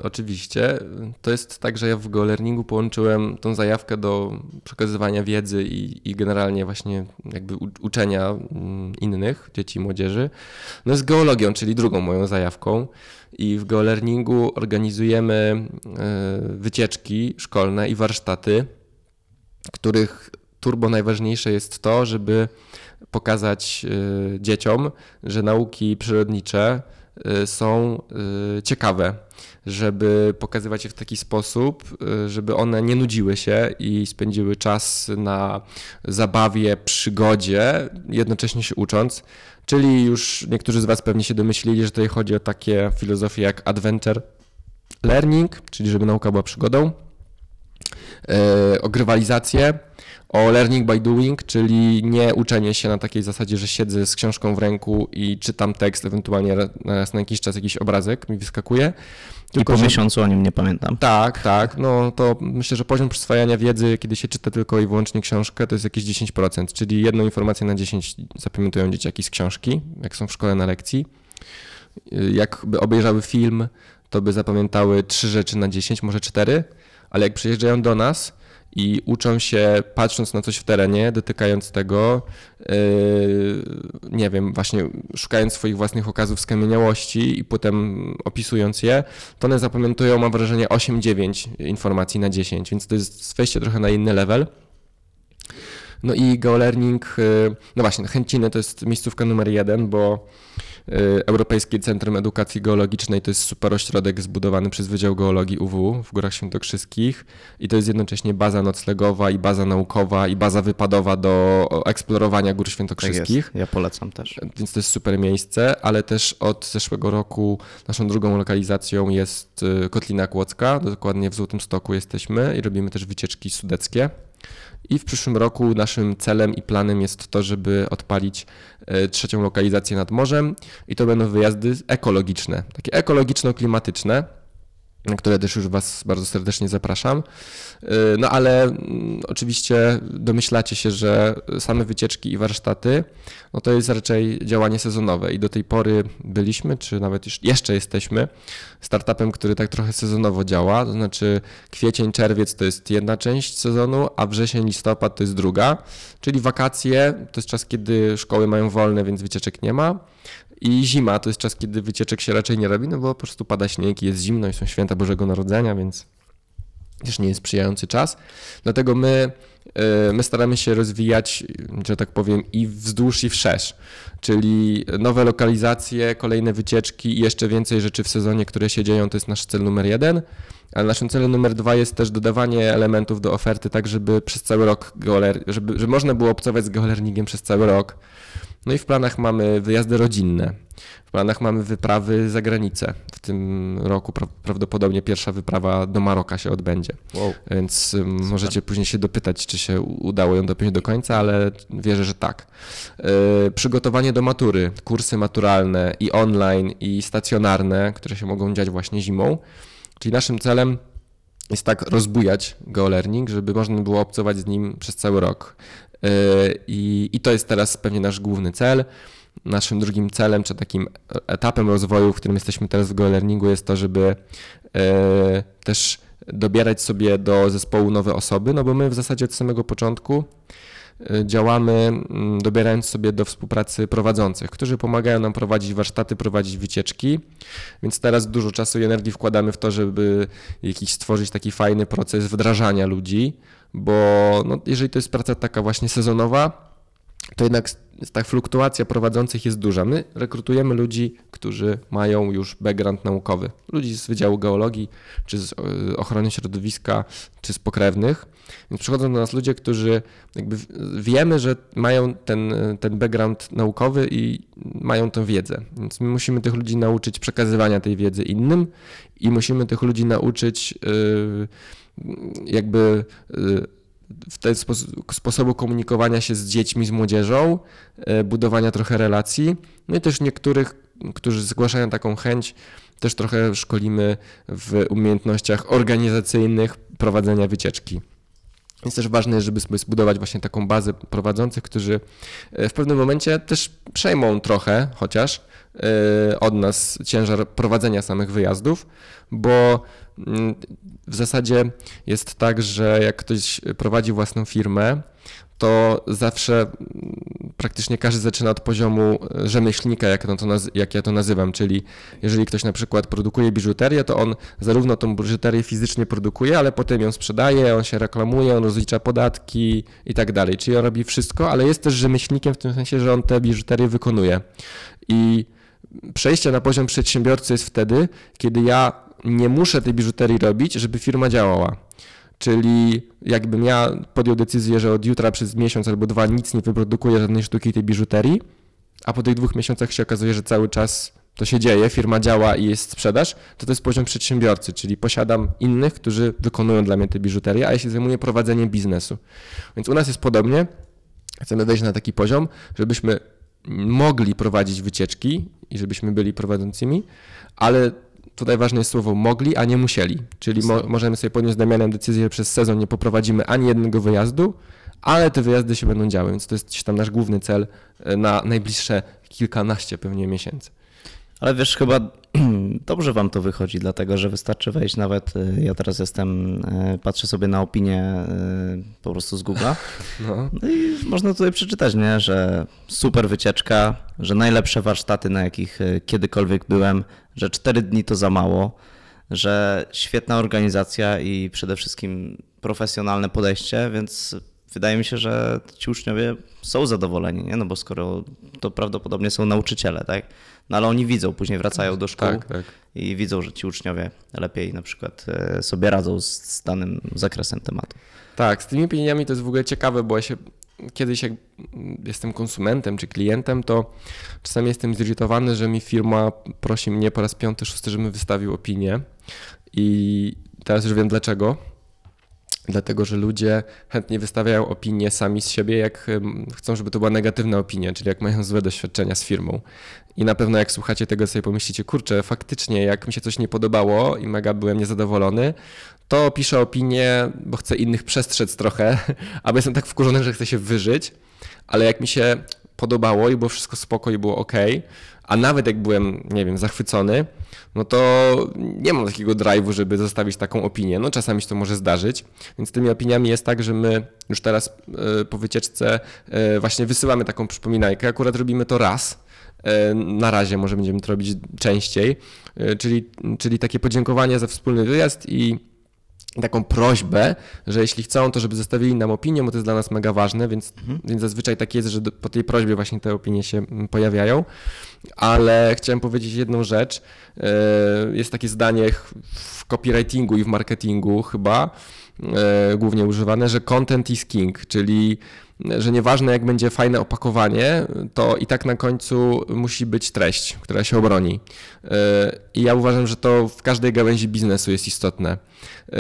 Speaker 2: oczywiście. To jest tak, że ja w GoLearningu połączyłem tą zajawkę do przekazywania wiedzy i, i generalnie właśnie jakby uczenia mm, innych dzieci i młodzieży. No z geologią, czyli drugą moją zajawką. I w GoLearningu organizujemy wycieczki szkolne i warsztaty, których turbo najważniejsze jest to, żeby pokazać y, dzieciom, że nauki przyrodnicze y, są y, ciekawe, żeby pokazywać je w taki sposób, żeby one nie nudziły się i spędziły czas na zabawie, przygodzie, jednocześnie się ucząc. Czyli już niektórzy z Was pewnie się domyślili, że tutaj chodzi o takie filozofie jak adventure learning, czyli żeby nauka była przygodą, e, o learning by doing, czyli nie uczenie się na takiej zasadzie, że siedzę z książką w ręku i czytam tekst, ewentualnie ra- raz na jakiś czas jakiś obrazek mi wyskakuje.
Speaker 1: I po
Speaker 2: że-
Speaker 1: miesiącu o nim nie pamiętam.
Speaker 2: tak, tak. No to myślę, że poziom przyswajania wiedzy, kiedy się czyta tylko i wyłącznie książkę, to jest jakieś 10%, czyli jedną informację na 10 zapamiętują dzieciaki z książki, jak są w szkole na lekcji. Jakby obejrzały film, to by zapamiętały trzy rzeczy na 10, może cztery, ale jak przyjeżdżają do nas i uczą się patrząc na coś w terenie, dotykając tego, yy, nie wiem, właśnie szukając swoich własnych okazów skamieniałości i potem opisując je, to one zapamiętują, mam wrażenie, 8-9 informacji na 10, więc to jest wejście trochę na inny level. No i GeoLearning, yy, no właśnie, Chęciny to jest miejscówka numer jeden, bo Europejskie Centrum Edukacji Geologicznej to jest super ośrodek zbudowany przez Wydział Geologii UW w Górach Świętokrzyskich i to jest jednocześnie baza noclegowa i baza naukowa i baza wypadowa do eksplorowania Gór
Speaker 1: Tak
Speaker 2: Świętokrzyskich.
Speaker 1: jest. Ja polecam też.
Speaker 2: Więc to jest super miejsce, ale też od zeszłego roku naszą drugą lokalizacją jest y, Kotlina Kłodzka, dokładnie w Złotym Stoku jesteśmy i robimy też wycieczki sudeckie. I w przyszłym roku naszym celem i planem jest to, żeby odpalić y, trzecią lokalizację nad morzem i to będą wyjazdy ekologiczne, takie ekologiczno-klimatyczne. Na które też już Was bardzo serdecznie zapraszam. Y, no ale mm, oczywiście domyślacie się, że same wycieczki i warsztaty no to jest raczej działanie sezonowe i do tej pory byliśmy, czy nawet jeszcze jesteśmy startupem, który tak trochę sezonowo działa, to znaczy kwiecień, czerwiec to jest jedna część sezonu, a wrzesień, listopad to jest druga, czyli wakacje to jest czas, kiedy szkoły mają wolne, więc wycieczek nie ma. I zima to jest czas, kiedy wycieczek się raczej nie robi, no bo po prostu pada śnieg i jest zimno i są święta Bożego Narodzenia, więc też nie jest sprzyjający czas. Dlatego my, e, my staramy się rozwijać, że tak powiem, i wzdłuż i wszerz, czyli nowe lokalizacje, kolejne wycieczki i jeszcze więcej rzeczy w sezonie, które się dzieją, to jest nasz cel numer jeden. Ale naszym celem numer dwa jest też dodawanie elementów do oferty, tak żeby przez cały rok, żeby, żeby można było obcować z geolearningiem przez cały rok. No i w planach mamy wyjazdy rodzinne. W planach mamy wyprawy za granicę. W tym roku pra prawdopodobnie pierwsza wyprawa do Maroka się odbędzie. Wow. Więc um, możecie później się dopytać, czy się udało ją dopiąć do końca, ale wierzę, że tak. Yy, przygotowanie do matury, kursy maturalne i online, i stacjonarne, które się mogą dziać właśnie zimą. Czyli naszym celem jest tak rozbujać GeoLearning, żeby można było obcować z nim przez cały rok. I, I to jest teraz pewnie nasz główny cel. Naszym drugim celem, czy takim etapem rozwoju, w którym jesteśmy teraz w GoLearningu, jest to, żeby e, też dobierać sobie do zespołu nowe osoby, no bo my w zasadzie od samego początku e, działamy mm, dobierając sobie do współpracy prowadzących, którzy pomagają nam prowadzić warsztaty, prowadzić wycieczki, więc teraz dużo czasu i energii wkładamy w to, żeby jakiś stworzyć taki fajny proces wdrażania ludzi, bo no, jeżeli to jest praca taka właśnie sezonowa, to jednak ta fluktuacja prowadzących jest duża. My rekrutujemy ludzi, którzy mają już background naukowy. Ludzi z Wydziału Geologii, czy z e, ochrony środowiska, czy z pokrewnych. Więc przychodzą do nas ludzie, którzy jakby wiemy, że mają ten, ten background naukowy i mają tę wiedzę. Więc my musimy tych ludzi nauczyć przekazywania tej wiedzy innym i musimy tych ludzi nauczyć yy, jakby y, w ten sposób, sposobu komunikowania się z dziećmi, z młodzieżą, y, budowania trochę relacji. No i też niektórych, którzy zgłaszają taką chęć, też trochę szkolimy w umiejętnościach organizacyjnych prowadzenia wycieczki. Więc też ważne jest, żeby sobie zbudować właśnie taką bazę prowadzących, którzy y, w pewnym momencie też przejmą trochę, chociaż od nas ciężar prowadzenia samych wyjazdów, bo mm, w zasadzie jest tak, że jak ktoś prowadzi własną firmę, to zawsze mm, praktycznie każdy zaczyna od poziomu rzemieślnika, jak, to, jak ja to nazywam, czyli jeżeli ktoś na przykład produkuje biżuterię, to on zarówno tą biżuterię fizycznie produkuje, ale potem ją sprzedaje, on się reklamuje, on rozlicza podatki i tak dalej, czyli on robi wszystko, ale jest też rzemieślnikiem w tym sensie, że on te biżuterię wykonuje. I przejście na poziom przedsiębiorcy jest wtedy, kiedy ja nie muszę tej biżuterii robić, żeby firma działała. Czyli jakbym ja podjął decyzję, że od jutra przez miesiąc albo dwa nic nie wyprodukuję żadnej sztuki tej biżuterii, a po tych dwóch miesiącach się okazuje, że cały czas to się dzieje, firma działa i jest sprzedaż, to to jest poziom przedsiębiorcy, czyli posiadam innych, którzy wykonują dla mnie te biżuterię, a ja się zajmuję prowadzeniem biznesu. Więc u nas jest podobnie. Chcemy wejść na taki poziom, żebyśmy mogli prowadzić wycieczki i żebyśmy byli prowadzącymi, ale tutaj ważne jest słowo mogli, a nie musieli. Czyli mo możemy sobie podjąć z Damianem decyzję, że przez sezon nie poprowadzimy ani jednego wyjazdu, ale te wyjazdy się będą działy, więc to jest tam nasz główny cel e, na najbliższe kilkanaście pewnie miesięcy.
Speaker 1: Ale wiesz, chyba <clears throat> dobrze wam to wychodzi, dlatego że wystarczy wejść nawet, y, ja teraz jestem, y, patrzę sobie na opinię y, po prostu z Google'a <laughs> no. no. i można tutaj przeczytać, nie, że super wycieczka, że najlepsze warsztaty, na jakich kiedykolwiek byłem, że cztery dni to za mało, że świetna organizacja i przede wszystkim profesjonalne podejście, więc wydaje mi się, że ci uczniowie są zadowoleni, nie? no bo skoro to prawdopodobnie są nauczyciele, tak? No ale oni widzą, później wracają do szkół tak, tak. i widzą, że ci uczniowie lepiej na przykład e, sobie radzą z, z danym zakresem tematu.
Speaker 2: Tak, z tymi opiniami to jest w ogóle ciekawe, bo ja się kiedyś jak jestem konsumentem czy klientem, to czasami jestem zirytowany, że mi firma prosi mnie po raz piąty, szósty, żebym wystawił opinię i teraz już wiem dlaczego dlatego że ludzie chętnie wystawiają opinie sami z siebie, jak chcą, żeby to była negatywna opinia, czyli jak mają złe doświadczenia z firmą. I na pewno jak słuchacie tego, sobie pomyślicie, kurczę, faktycznie, jak mi się coś nie podobało i mega byłem niezadowolony, to piszę opinię, bo chcę innych przestrzec trochę, <laughs> albo jestem tak wkurzony, że chcę się wyżyć, ale jak mi się podobało i było wszystko spoko i było ok, a nawet jak byłem, nie wiem, zachwycony, no to nie mam takiego drive'u, żeby zostawić taką opinię. No czasami się to może zdarzyć, więc tymi opiniami jest tak, że my już teraz e, po wycieczce e, właśnie wysyłamy taką przypominajkę, akurat robimy to raz, E, Na razie może będziemy to robić częściej, czyli, czyli takie podziękowanie za wspólny wyjazd i taką prośbę, że jeśli chcą, to żeby zostawili nam opinię, bo to jest dla nas mega ważne, więc, więc zazwyczaj tak jest, że do, po tej prośbie właśnie te opinie się mm, pojawiają. Ale chciałem powiedzieć jedną rzecz. E, Jest takie zdanie w copywritingu i w marketingu chyba głównie używane, że content is king, czyli że nieważne jak będzie fajne opakowanie, to i tak na końcu musi być treść, która się obroni. Yy, I ja uważam, że to w każdej gałęzi biznesu jest istotne. Yy,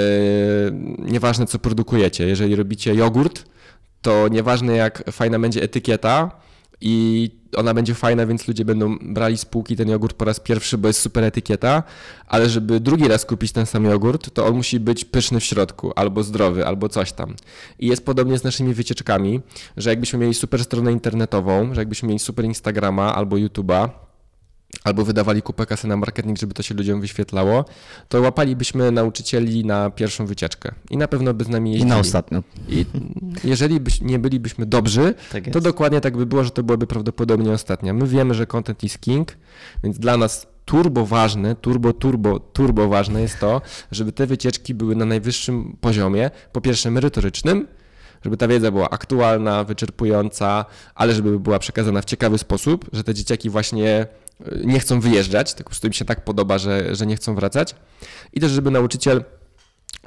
Speaker 2: Nieważne co produkujecie, jeżeli robicie jogurt, to nieważne jak fajna będzie etykieta i ona będzie fajna, więc ludzie będą brali z półki ten jogurt po raz pierwszy, bo jest super etykieta, ale żeby drugi raz kupić ten sam jogurt, to on musi być pyszny w środku, albo zdrowy, albo coś tam. I jest podobnie z naszymi wycieczkami, że jakbyśmy mieli super stronę internetową, że jakbyśmy mieli super Instagrama albo YouTube'a, albo wydawali kupę kasy na marketing, żeby to się ludziom wyświetlało, to łapalibyśmy nauczycieli na pierwszą wycieczkę i na pewno by z nami
Speaker 1: I
Speaker 2: jeździli.
Speaker 1: na ostatnio.
Speaker 2: I jeżeli byś, nie bylibyśmy dobrzy,
Speaker 1: Tak
Speaker 2: to dokładnie tak by było, że to byłaby prawdopodobnie ostatnia. My wiemy, że content is king, więc dla nas turbo ważne, turbo, turbo, turbo ważne jest to, żeby te wycieczki były na najwyższym poziomie, po pierwsze merytorycznym, żeby ta wiedza była aktualna, wyczerpująca, ale żeby była przekazana w ciekawy sposób, że te dzieciaki właśnie nie chcą wyjeżdżać, tylko po prostu im się tak podoba, że, że nie chcą wracać. I też, żeby nauczyciel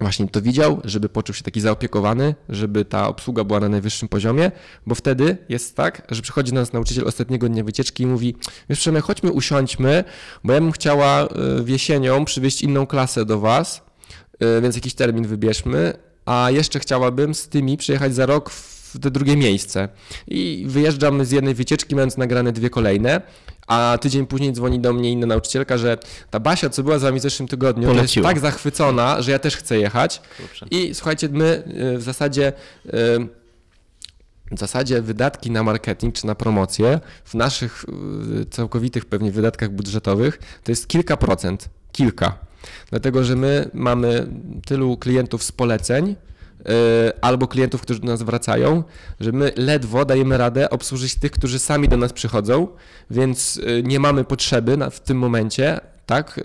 Speaker 2: właśnie to widział, żeby poczuł się taki zaopiekowany, żeby ta obsługa była na najwyższym poziomie, bo wtedy jest tak, że przychodzi do nas nauczyciel ostatniego dnia wycieczki i mówi, wiesz Przemek, chodźmy usiądźmy, bo ja bym chciała w jesienią przywieźć inną klasę do was, y, więc jakiś termin wybierzmy, a jeszcze chciałabym z tymi przyjechać za rok w te drugie miejsce. I wyjeżdżam z jednej wycieczki, mając nagrane dwie kolejne, a tydzień później dzwoni do mnie inna nauczycielka, że ta Basia, co była z wami w zeszłym tygodniu, to jest tak zachwycona, że ja też chcę jechać.
Speaker 1: Kurczę.
Speaker 2: I słuchajcie, my y, w zasadzie y, w zasadzie wydatki na marketing czy na promocję w naszych y, całkowitych pewnie wydatkach budżetowych to jest kilka procent. Kilka. Dlatego, że my mamy tylu klientów z poleceń albo klientów, którzy do nas wracają, że my ledwo dajemy radę obsłużyć tych, którzy sami do nas przychodzą, więc y, nie mamy potrzeby w tym momencie tak,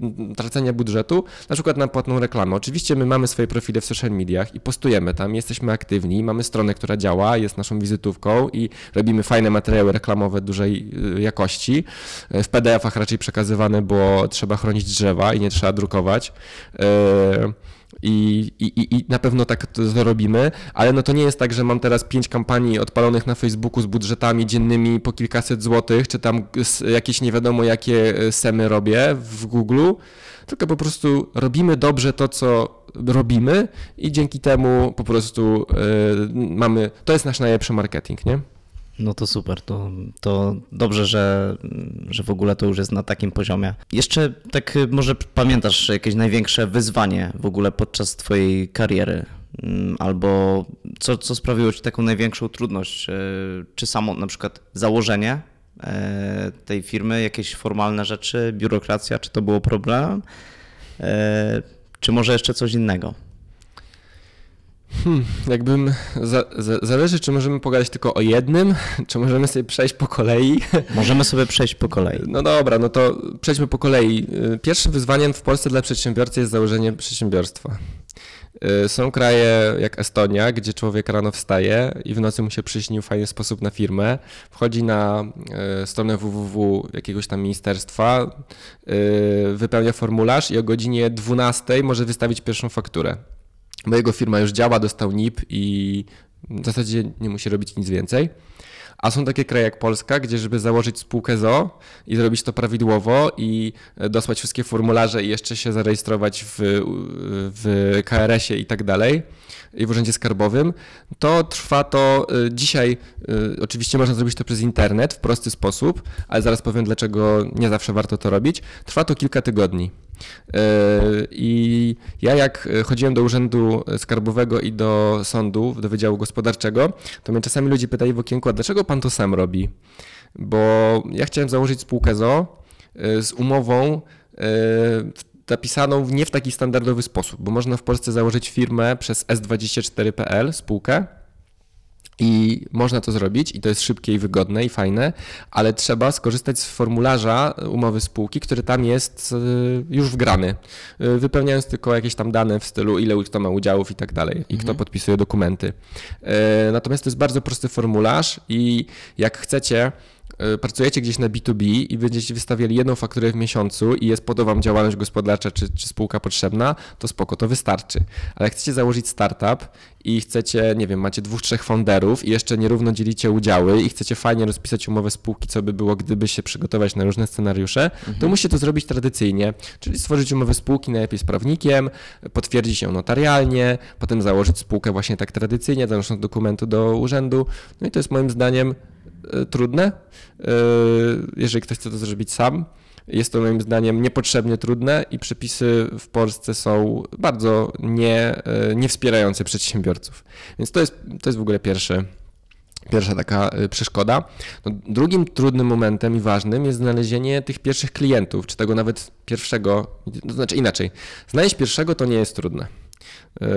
Speaker 2: yy, tracenia budżetu, na przykład na płatną reklamę. Oczywiście my mamy swoje profile w social mediach i postujemy tam, jesteśmy aktywni, mamy stronę, która działa, jest naszą wizytówką i robimy fajne materiały reklamowe dużej yy, jakości, w PDF-ach raczej przekazywane, bo trzeba chronić drzewa i nie trzeba drukować. Yy, i, i, i- na pewno tak to zrobimy, ale no to nie jest tak, że mam teraz pięć kampanii odpalonych na Facebooku z budżetami dziennymi po kilkaset złotych, czy tam jakieś nie wiadomo jakie e, semy robię w Google, tylko po prostu robimy dobrze to, co robimy i dzięki temu po prostu e, mamy, to jest nasz najlepszy marketing, nie?
Speaker 1: No to super, to, to dobrze, że, że w ogóle to już jest na takim poziomie. Jeszcze tak może pamiętasz jakieś największe wyzwanie w ogóle podczas twojej kariery? Mm, Albo co, co sprawiło ci taką największą trudność? Y, Czy samo na przykład założenie e, tej firmy, jakieś formalne rzeczy, biurokracja, czy to było problemem? E, Czy może jeszcze coś innego?
Speaker 2: Hmm, jakbym, za, za, zależy czy możemy pogadać tylko o jednym, czy możemy sobie przejść po kolei. <laughs>
Speaker 1: Możemy sobie przejść po kolei.
Speaker 2: No dobra, no to przejdźmy po kolei. Y, Pierwszym wyzwaniem w Polsce dla przedsiębiorcy jest założenie przedsiębiorstwa. Y, Są kraje jak Estonia, gdzie człowiek rano wstaje i w nocy mu się przyśnił w fajny sposób na firmę, wchodzi na y, stronę www jakiegoś tam ministerstwa, wypełnia formularz i o godzinie 12 może wystawić pierwszą fakturę. Bo jego firma już działa, dostał NIP i W zasadzie nie musi robić nic więcej. A są takie kraje jak Polska, gdzie żeby założyć spółkę ZO i zrobić to prawidłowo i dosłać wszystkie formularze i jeszcze się zarejestrować w, w KRS-ie i tak dalej, i w Urzędzie Skarbowym, to trwa to y, dzisiaj, oczywiście można zrobić to przez internet w prosty sposób, ale zaraz powiem dlaczego nie zawsze warto to robić. Trwa to kilka tygodni. Y, I ja jak chodziłem do Urzędu Skarbowego i do sądu, do Wydziału Gospodarczego, to mnie czasami ludzie pytali w okienku, a dlaczego pan to sam robi? Bo ja chciałem założyć spółkę ZO z umową zapisaną nie w taki standardowy sposób, bo można w Polsce założyć firmę przez S24.pl, spółkę, i można to zrobić, i to jest szybkie i wygodne i fajne, ale trzeba skorzystać z formularza umowy spółki, który tam jest y, już wgrany, y, wypełniając tylko jakieś tam dane w stylu, ile kto ma udziałów i tak dalej, i kto mhm. podpisuje dokumenty. Y, natomiast to jest bardzo prosty formularz, i jak chcecie pracujecie gdzieś na B2B i będziecie wystawiali jedną fakturę w miesiącu i jest po wam działalność gospodarcza czy, czy spółka potrzebna, to spoko, to wystarczy. Ale jak chcecie założyć startup i chcecie, nie wiem, macie dwóch, trzech founderów i jeszcze nierówno dzielicie udziały i chcecie fajnie rozpisać umowę spółki, co by było, gdyby się przygotować na różne scenariusze, mhm. to musicie to zrobić tradycyjnie, czyli stworzyć umowę spółki najlepiej z prawnikiem, potwierdzić ją notarialnie, potem założyć spółkę właśnie tak tradycyjnie, zanosząc dokumentu do urzędu. No i to jest moim zdaniem E, trudne, e, jeżeli ktoś chce to zrobić sam. Jest to moim zdaniem niepotrzebnie trudne i przepisy w Polsce są bardzo nie, e, nie wspierające przedsiębiorców. Więc to jest, to jest w ogóle pierwszy, pierwsza taka przeszkoda. No, drugim trudnym momentem i ważnym jest znalezienie tych pierwszych klientów, czy tego nawet pierwszego, to znaczy inaczej. Znaleźć pierwszego to nie jest trudne E,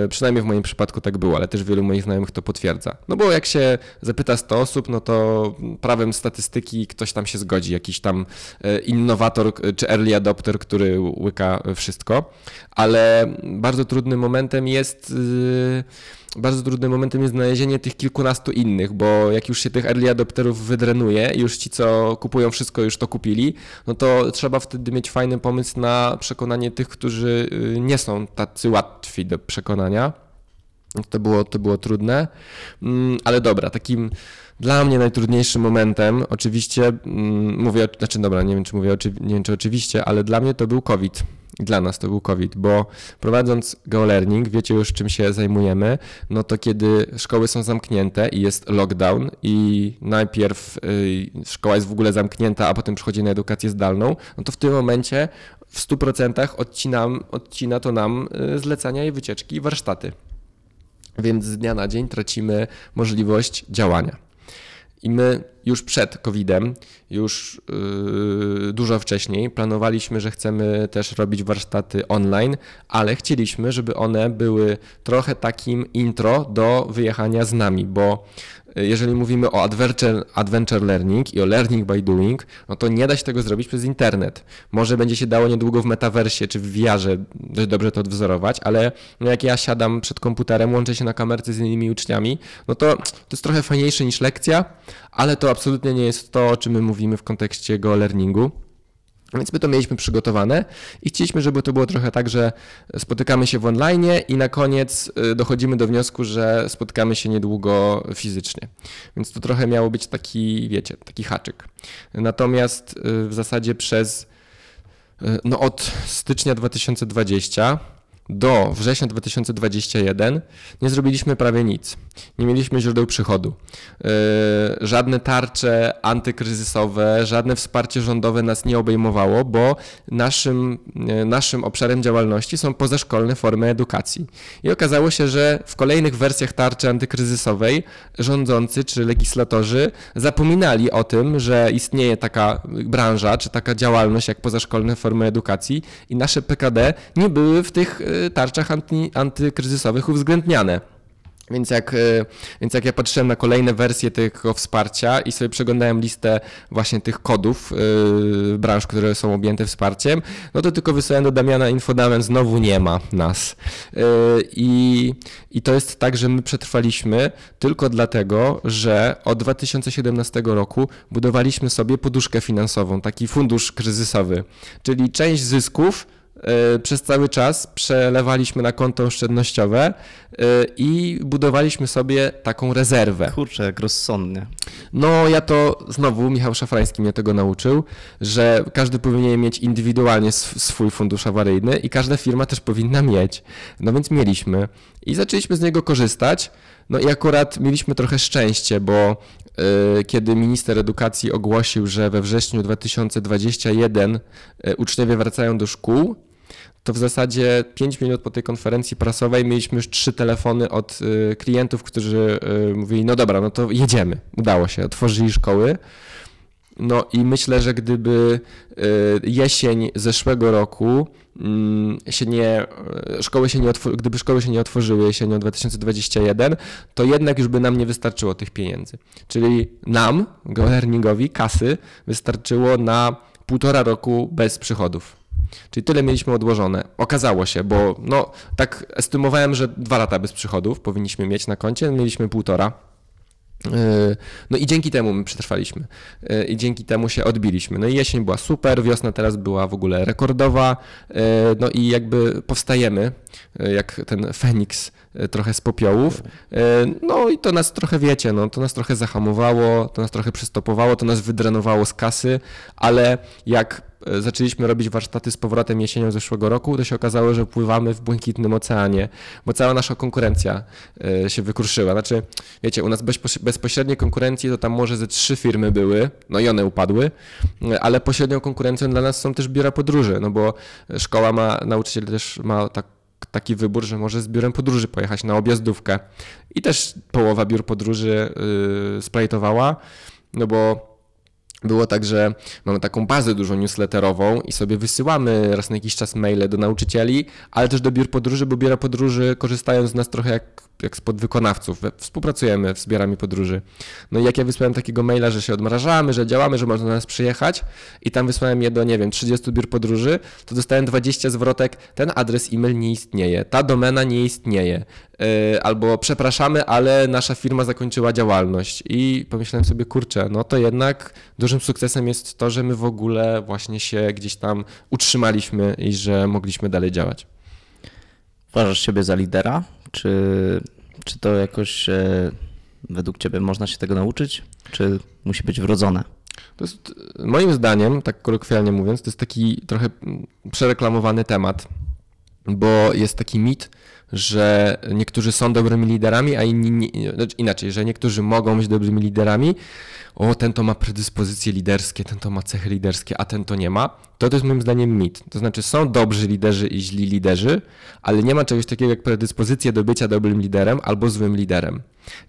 Speaker 2: przynajmniej w moim przypadku tak było, ale też wielu moich znajomych to potwierdza. No bo jak się zapyta 100 osób, no to prawem statystyki ktoś tam się zgodzi, jakiś tam e, innowator czy early adopter, który łyka wszystko, ale bardzo trudnym momentem jest yy, bardzo trudnym momentem jest znalezienie tych kilkunastu innych, bo jak już się tych early adopterów wydrenuje, już ci, co kupują wszystko, już to kupili, no to trzeba wtedy mieć fajny pomysł na przekonanie tych, którzy y, nie są tacy łatwi do przekonania. To było, to było trudne, mm, ale dobra, takim dla mnie najtrudniejszym momentem, oczywiście, mm, mówię, znaczy dobra, nie wiem czy mówię, nie wiem czy oczywiście, ale dla mnie to był COVID dla nas to był COVID, bo prowadząc GeoLearning, wiecie już czym się zajmujemy, no to kiedy szkoły są zamknięte i jest lockdown i najpierw y, szkoła jest w ogóle zamknięta, a potem przychodzi na edukację zdalną, no to w tym momencie w 100% odcinam, odcina to nam y, zlecania i wycieczki i warsztaty. Więc z dnia na dzień tracimy możliwość działania. I my już przed COVID-em, już yy, dużo wcześniej, planowaliśmy, że chcemy też robić warsztaty online, ale chcieliśmy, żeby one były trochę takim intro do wyjechania z nami, bo jeżeli mówimy o adventure, adventure learning i o learning by doing, no to nie da się tego zrobić przez internet. Może będzie się dało niedługo w metaversie czy w VR-ze dość dobrze to odwzorować, ale no jak ja siadam przed komputerem, łączę się na kamerce z innymi uczniami, no to to jest trochę fajniejsze niż lekcja, ale to absolutnie nie jest to, o czym my mówimy w kontekście go learningu. Więc my to mieliśmy przygotowane i chcieliśmy, żeby to było trochę tak, że spotykamy się w online i na koniec y, dochodzimy do wniosku, że spotkamy się niedługo fizycznie. Więc to trochę miało być taki, wiecie, taki haczyk. Natomiast y, w zasadzie przez y, no od stycznia 2020 do września 2021 nie zrobiliśmy prawie nic. Nie mieliśmy źródeł przychodu. Yy, żadne tarcze antykryzysowe, żadne wsparcie rządowe nas nie obejmowało, bo naszym, yy, naszym obszarem działalności są pozaszkolne formy edukacji. I okazało się, że w kolejnych wersjach tarczy antykryzysowej rządzący czy legislatorzy zapominali o tym, że istnieje taka branża czy taka działalność jak pozaszkolne formy edukacji i nasze PKD nie były w tych yy, tarczach anty, antykryzysowych uwzględniane. Więc jak, e, więc jak ja patrzyłem na kolejne wersje tego wsparcia i sobie przeglądałem listę właśnie tych kodów yy, branż, które są objęte wsparciem, no to tylko wysłałem do Damiana infodament, znowu nie ma nas. Yy, i, I to jest tak, że my przetrwaliśmy tylko dlatego, że od 2017 roku budowaliśmy sobie poduszkę finansową, taki fundusz kryzysowy, czyli część zysków przez cały czas przelewaliśmy na konto oszczędnościowe e, i budowaliśmy sobie taką rezerwę.
Speaker 1: Kurczę, jak rozsądnie.
Speaker 2: No, ja to znowu, Michał Szafrański mnie tego nauczył, że każdy powinien mieć indywidualnie sw- swój fundusz awaryjny i każda firma też powinna mieć. No więc mieliśmy i zaczęliśmy z niego korzystać. No i akurat mieliśmy trochę szczęście, bo y, kiedy minister edukacji ogłosił, że we wrześniu 2021 y, uczniowie wracają do szkół, to w zasadzie 5 minut po tej konferencji prasowej mieliśmy już trzy telefony od y, klientów, którzy y, mówili, no dobra, no to jedziemy. Udało się, otworzyli szkoły. No i myślę, że gdyby y, jesień zeszłego roku mm, się nie, szkoły się nie otw- gdyby szkoły się nie otworzyły jesienią 2021, to jednak już by nam nie wystarczyło tych pieniędzy. Czyli nam, GoLearningowi, kasy wystarczyło na półtora roku bez przychodów. Czyli tyle mieliśmy odłożone. Okazało się, bo no tak estymowałem, że dwa lata bez przychodów powinniśmy mieć na koncie, mieliśmy półtora. Yy, No i dzięki temu my przetrwaliśmy Yy, i dzięki temu się odbiliśmy. No i jesień była super, wiosna teraz była w ogóle rekordowa, yy, no i jakby powstajemy jak ten Feniks trochę z popiołów. Yy, No i to nas trochę wiecie, no to nas trochę zahamowało, to nas trochę przystopowało, to nas wydrenowało z kasy, ale jak e, zaczęliśmy robić warsztaty z powrotem jesienią zeszłego roku, to się okazało, że pływamy w błękitnym oceanie, bo cała nasza konkurencja e, się wykruszyła. Znaczy, wiecie, u nas bezpoś- bezpośredniej konkurencji to tam może ze trzy firmy były, no i one upadły, e, ale pośrednią konkurencją dla nas są też biura podróży, no bo szkoła ma, nauczyciel też ma tak taki wybór, że może z biurem podróży pojechać na objazdówkę. I też połowa biur podróży yy, splajtowała, no bo było tak, że mamy taką bazę dużą newsletterową i sobie wysyłamy raz na jakiś czas maile do nauczycieli, ale też do biur podróży, bo biura podróży korzystają z nas trochę jak, jak z podwykonawców. Współpracujemy z biurami podróży. No i jak ja wysłałem takiego maila, że się odmrażamy, że działamy, że można do nas przyjechać i tam wysłałem je do, nie wiem, 30 biur podróży, to dostałem 20 zwrotek, ten adres e-mail nie istnieje, ta domena nie istnieje, yy, albo przepraszamy, ale nasza firma zakończyła działalność. I pomyślałem sobie, kurczę, no to jednak dużym sukcesem jest to, że my w ogóle właśnie się gdzieś tam utrzymaliśmy i że mogliśmy dalej działać.
Speaker 1: Uważasz siebie za lidera? Czy, czy to jakoś e, według ciebie można się tego nauczyć? Czy musi być wrodzone?
Speaker 2: To jest, moim zdaniem, tak kolokwialnie mówiąc, to jest taki trochę przereklamowany temat, bo jest taki mit, że niektórzy są dobrymi liderami, a inni nie, znaczy inaczej, że niektórzy mogą być dobrymi liderami. O, ten to ma predyspozycje liderskie, ten to ma cechy liderskie, a ten to nie ma. To to jest moim zdaniem mit. To znaczy są dobrzy liderzy i źli liderzy, ale nie ma czegoś takiego jak predyspozycje do bycia dobrym liderem albo złym liderem.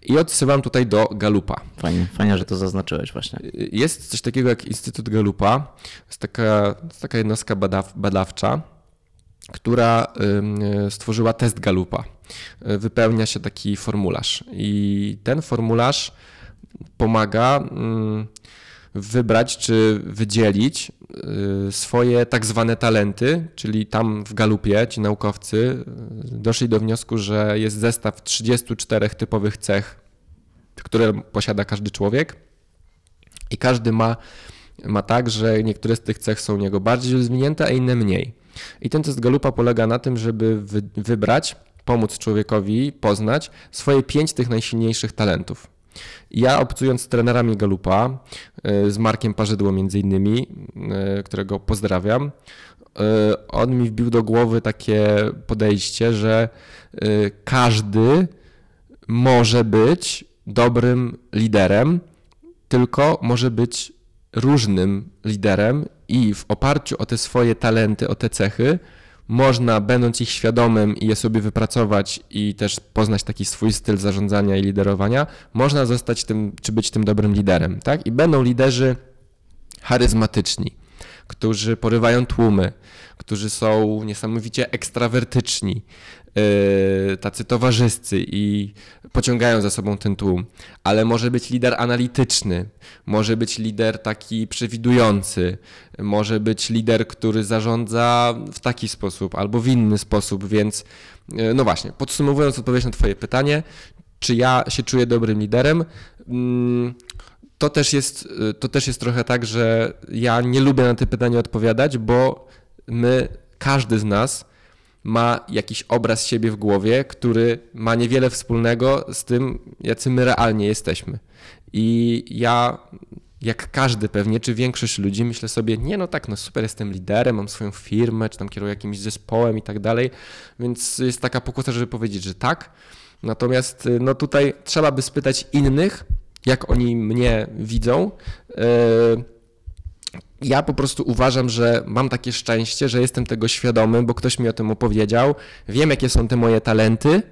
Speaker 2: I odsyłam tutaj do Galupa.
Speaker 1: Fajnie, fajnie, że to zaznaczyłeś właśnie.
Speaker 2: Jest coś takiego jak Instytut Galupa. Jest taka, jest taka jednostka badaw, badawcza, która ym, stworzyła test Galupa. Wypełnia się taki formularz i ten formularz pomaga wybrać czy wydzielić y, swoje tak zwane talenty, czyli tam w Galupie ci naukowcy y, doszli do wniosku, że jest zestaw 34 typowych cech, które posiada każdy człowiek i każdy ma, ma tak, że niektóre z tych cech są u niego bardziej rozwinięte, a inne mniej. I ten test Galupa polega na tym, żeby wy, wybrać, pomóc człowiekowi poznać swoje pięć tych najsilniejszych talentów. Ja obcując z trenerami Galupa, z Markiem Parzydło między innymi, którego pozdrawiam, on mi wbił do głowy takie podejście, że każdy może być dobrym liderem, tylko może być różnym liderem i w oparciu o te swoje talenty, o te cechy, można, będąc ich świadomym i je sobie wypracować i też poznać taki swój styl zarządzania i liderowania, można zostać tym, czy być tym dobrym liderem, tak? I będą liderzy charyzmatyczni, którzy porywają tłumy, którzy są niesamowicie ekstrawertyczni, yy, tacy towarzyscy i pociągają za sobą ten tłum, ale może być lider analityczny, może być lider taki przewidujący, może być lider, który zarządza w taki sposób albo w inny sposób, więc yy, no właśnie, podsumowując odpowiedź na Twoje pytanie, czy ja się czuję dobrym liderem? Mm, to też jest, to też jest trochę tak, że ja nie lubię na te pytanie odpowiadać, bo my każdy z nas ma jakiś obraz siebie w głowie, który ma niewiele wspólnego z tym, jacy my realnie jesteśmy. I ja, jak każdy pewnie, czy większość ludzi, myślę sobie, nie no tak, no super, jestem liderem, mam swoją firmę, czy tam kieruję jakimś zespołem i tak dalej, więc jest taka pokusa, żeby powiedzieć, że tak. Natomiast no tutaj trzeba by spytać innych, jak oni mnie widzą. Ja po prostu uważam, że mam takie szczęście, że jestem tego świadomy, bo ktoś mi o tym opowiedział. Wiem, jakie są te moje talenty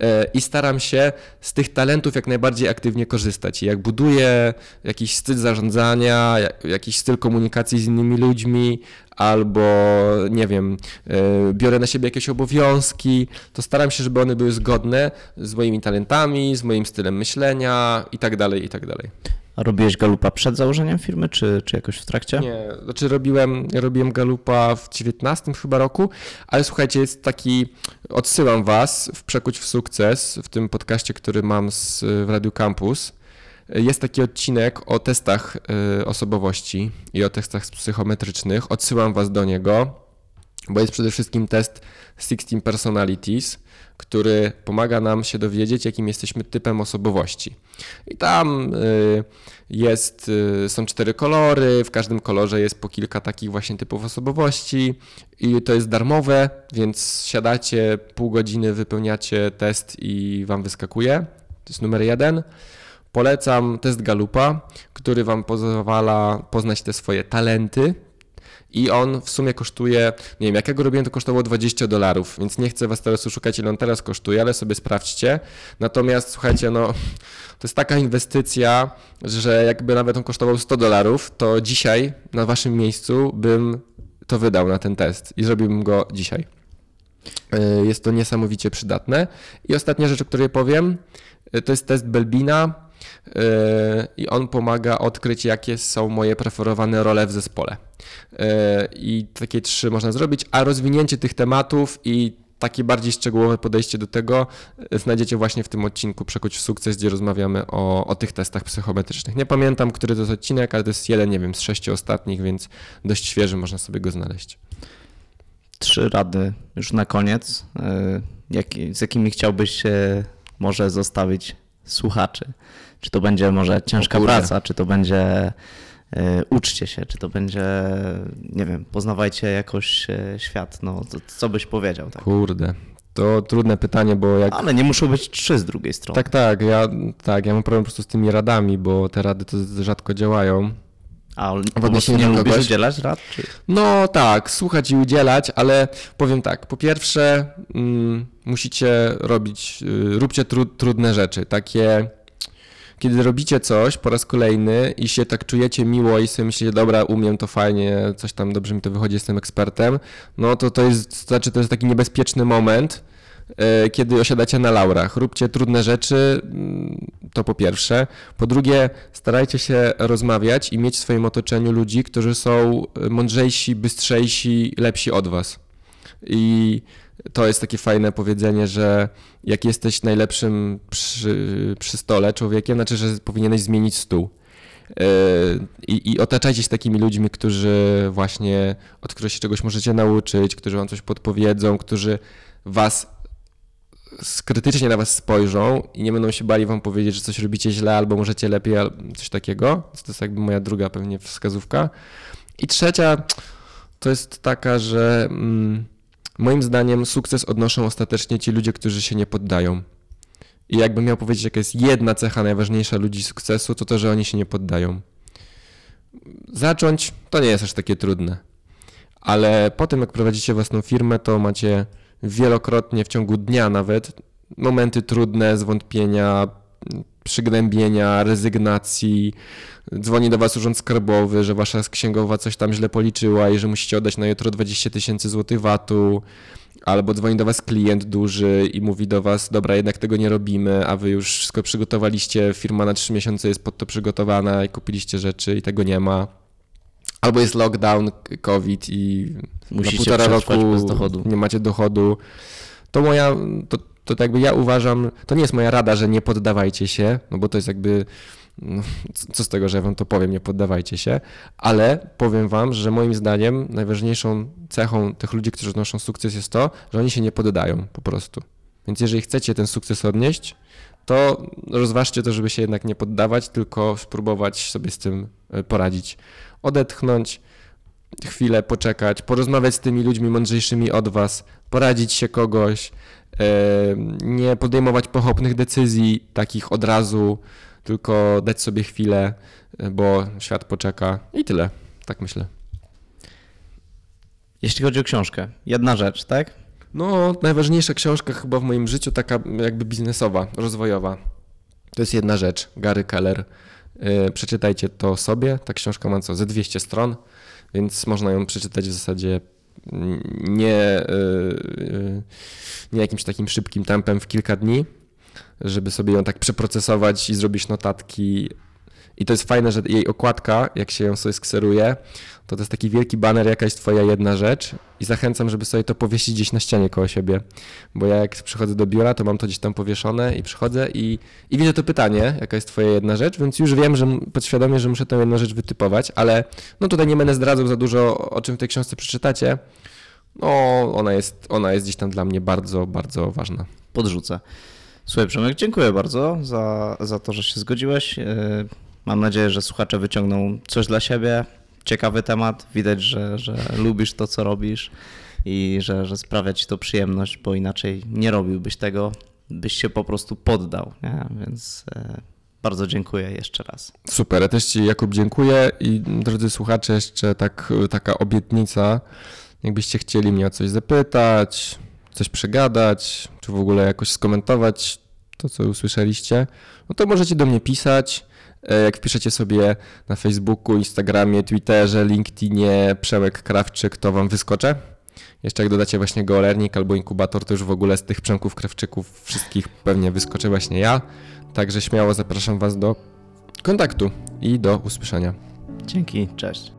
Speaker 2: e, i staram się z tych talentów jak najbardziej aktywnie korzystać. I jak buduję jakiś styl zarządzania, jakiś styl komunikacji z innymi ludźmi, albo nie wiem, e, biorę na siebie jakieś obowiązki, to staram się, żeby one były zgodne z moimi talentami, z moim stylem myślenia i tak
Speaker 1: A robiłeś galupa przed założeniem firmy, czy, czy jakoś w trakcie?
Speaker 2: Nie, znaczy robiłem, robiłem galupa w 19 chyba roku, ale słuchajcie, jest taki, odsyłam was w Przekuć w sukces, w tym podcaście, który mam z, w Radio Campus. Jest taki odcinek o testach y, osobowości i o testach psychometrycznych. Odsyłam was do niego, bo jest przede wszystkim test 16 Personalities który pomaga nam się dowiedzieć, jakim jesteśmy typem osobowości. I tam y, jest, y, są cztery kolory, w każdym kolorze jest po kilka takich właśnie typów osobowości i to jest darmowe, więc siadacie, pół godziny wypełniacie test i wam wyskakuje. To jest numer jeden. Polecam test Galupa, który Wam pozwala poznać te swoje talenty, i on w sumie kosztuje, nie wiem, jak ja go robiłem, to kosztowało 20 dolarów, więc nie chcę was teraz oszukać, ile on teraz kosztuje, ale sobie sprawdźcie. Natomiast słuchajcie, no to jest taka inwestycja, że jakby nawet on kosztował 100 dolarów, to dzisiaj na waszym miejscu bym to wydał na ten test i zrobiłbym go dzisiaj. E, jest to niesamowicie przydatne. I ostatnia rzecz, o której powiem, e, to jest test Belbina i on pomaga odkryć, jakie są moje preferowane role w zespole. E, I takie trzy można zrobić, a rozwinięcie tych tematów i takie bardziej szczegółowe podejście do tego e, znajdziecie właśnie w tym odcinku Przekuć w sukces, gdzie rozmawiamy o, o tych testach psychometrycznych. Nie pamiętam, który to jest odcinek, ale to jest jeden, nie wiem, z sześciu ostatnich, więc dość świeży, można sobie go znaleźć.
Speaker 1: Trzy rady już na koniec, z jakimi chciałbyś może zostawić słuchaczy? Czy to będzie może ciężka praca, czy to będzie E, uczcie się, czy to będzie, nie wiem, poznawajcie jakoś e, świat, no to, co byś powiedział? Tak?
Speaker 2: Kurde, to trudne pytanie, bo jak...
Speaker 1: Ale nie muszą być trzy z drugiej strony.
Speaker 2: Tak, tak, ja, tak, ja mam problem po prostu z tymi radami, bo te rady to rzadko działają.
Speaker 1: A prostu nie lubisz kogoś? udzielać rad? Czy...
Speaker 2: No tak, słuchać i udzielać, ale powiem tak, po pierwsze mm, musicie robić, y, róbcie tru, trudne rzeczy, takie kiedy robicie coś po raz kolejny i się tak czujecie miło i sobie myślicie, dobra, umiem to fajnie, coś tam dobrze mi to wychodzi, jestem ekspertem, no to to jest, znaczy to jest taki niebezpieczny moment, e, kiedy osiadacie na laurach. Róbcie trudne rzeczy, mm, to po pierwsze. Po drugie, starajcie się rozmawiać i mieć w swoim otoczeniu ludzi, którzy są mądrzejsi, bystrzejsi, lepsi od was. I to jest takie fajne powiedzenie, że jak jesteś najlepszym przy, przy stole człowiekiem, znaczy, że powinieneś zmienić stół. Yy, I, I otaczajcie się takimi ludźmi, którzy właśnie, od których się czegoś możecie nauczyć, którzy wam coś podpowiedzą, którzy was krytycznie na was spojrzą i nie będą się bali wam powiedzieć, że coś robicie źle albo możecie lepiej, albo coś takiego. To jest jakby moja druga pewnie wskazówka. I trzecia to jest taka, że... Mm, Moim zdaniem sukces odnoszą ostatecznie ci ludzie, którzy się nie poddają. I jakbym miał powiedzieć, jaka jest jedna cecha najważniejsza ludzi sukcesu, to to, że oni się nie poddają. Zacząć to nie jest aż takie trudne. Ale po tym, jak prowadzicie własną firmę, to macie wielokrotnie w ciągu dnia nawet momenty trudne, zwątpienia, przygnębienia, rezygnacji. Dzwoni do was urząd skarbowy, że wasza księgowa coś tam źle policzyła i że musicie oddać na jutro 20 tysięcy złotych VAT-u. Albo dzwoni do was klient duży i mówi do was, dobra, jednak tego nie robimy, a wy już wszystko przygotowaliście, firma na 3 miesiące jest pod to przygotowana i kupiliście rzeczy i tego nie ma. Albo jest lockdown, COVID i Musicie na półtora roku nie macie dochodu. To moja, to, to jakby ja uważam, to nie jest moja rada, że nie poddawajcie się, no bo to jest jakby no, co z tego, że ja wam to powiem, nie poddawajcie się, ale powiem wam, że moim zdaniem najważniejszą cechą tych ludzi, którzy odnoszą sukces jest to, że oni się nie poddają po prostu. Więc jeżeli chcecie ten sukces odnieść, to rozważcie to, żeby się jednak nie poddawać, tylko spróbować sobie z tym e, poradzić. Odetchnąć, chwilę poczekać, porozmawiać z tymi ludźmi mądrzejszymi od was, poradzić się kogoś, nie podejmować pochopnych decyzji, takich od razu, tylko dać sobie chwilę, bo świat poczeka i tyle. Tak myślę.
Speaker 1: Jeśli chodzi o książkę, jedna rzecz, tak?
Speaker 2: No, najważniejsza książka chyba w moim życiu, taka jakby biznesowa, rozwojowa. To jest jedna rzecz, Gary Keller. Yy, Przeczytajcie to sobie. Ta książka ma co, ze 200 stron, więc można ją przeczytać w zasadzie nie, yy, yy, nie jakimś takim szybkim tempem w kilka dni, żeby sobie ją tak przeprocesować i zrobić notatki. I to jest fajne, że jej okładka, jak się ją sobie skseruje, to to jest taki wielki baner, jaka jest twoja jedna rzecz i zachęcam, żeby sobie to powiesić gdzieś na ścianie koło siebie, bo ja jak przychodzę do biura, to mam to gdzieś tam powieszone i przychodzę i, i widzę to pytanie, jaka jest twoja jedna rzecz, więc już wiem, że podświadomie, że muszę tę jedną rzecz wytypować, ale no tutaj nie będę zdradzał za dużo, o czym w tej książce przeczytacie. No, ona jest, ona jest gdzieś tam dla mnie bardzo, bardzo ważna.
Speaker 1: Podrzucę. Słuchaj, Przemek, dziękuję bardzo za, za to, że się zgodziłeś. Mam nadzieję, że słuchacze wyciągną coś dla siebie. Ciekawy temat. Widać, że, że lubisz to, co robisz i że, że sprawia ci to przyjemność, bo inaczej nie robiłbyś tego, byś się po prostu poddał. Nie? Więc e, bardzo dziękuję jeszcze raz.
Speaker 2: Super, ja też Ci Jakub dziękuję i drodzy słuchacze, jeszcze tak, taka obietnica, jakbyście chcieli mnie o coś zapytać, coś przegadać, czy w ogóle jakoś skomentować to, co usłyszeliście, no to możecie do mnie pisać. E, Jak wpiszecie sobie na Facebooku, Instagramie, Twitterze, LinkedInie Przemek Krawczyk, to Wam wyskoczę. Jeszcze jak dodacie właśnie GoLearning albo inkubator, to już w ogóle z tych Przemków Krawczyków wszystkich pewnie wyskoczę właśnie ja. Także śmiało zapraszam Was do kontaktu i do usłyszenia.
Speaker 1: Dzięki, cześć.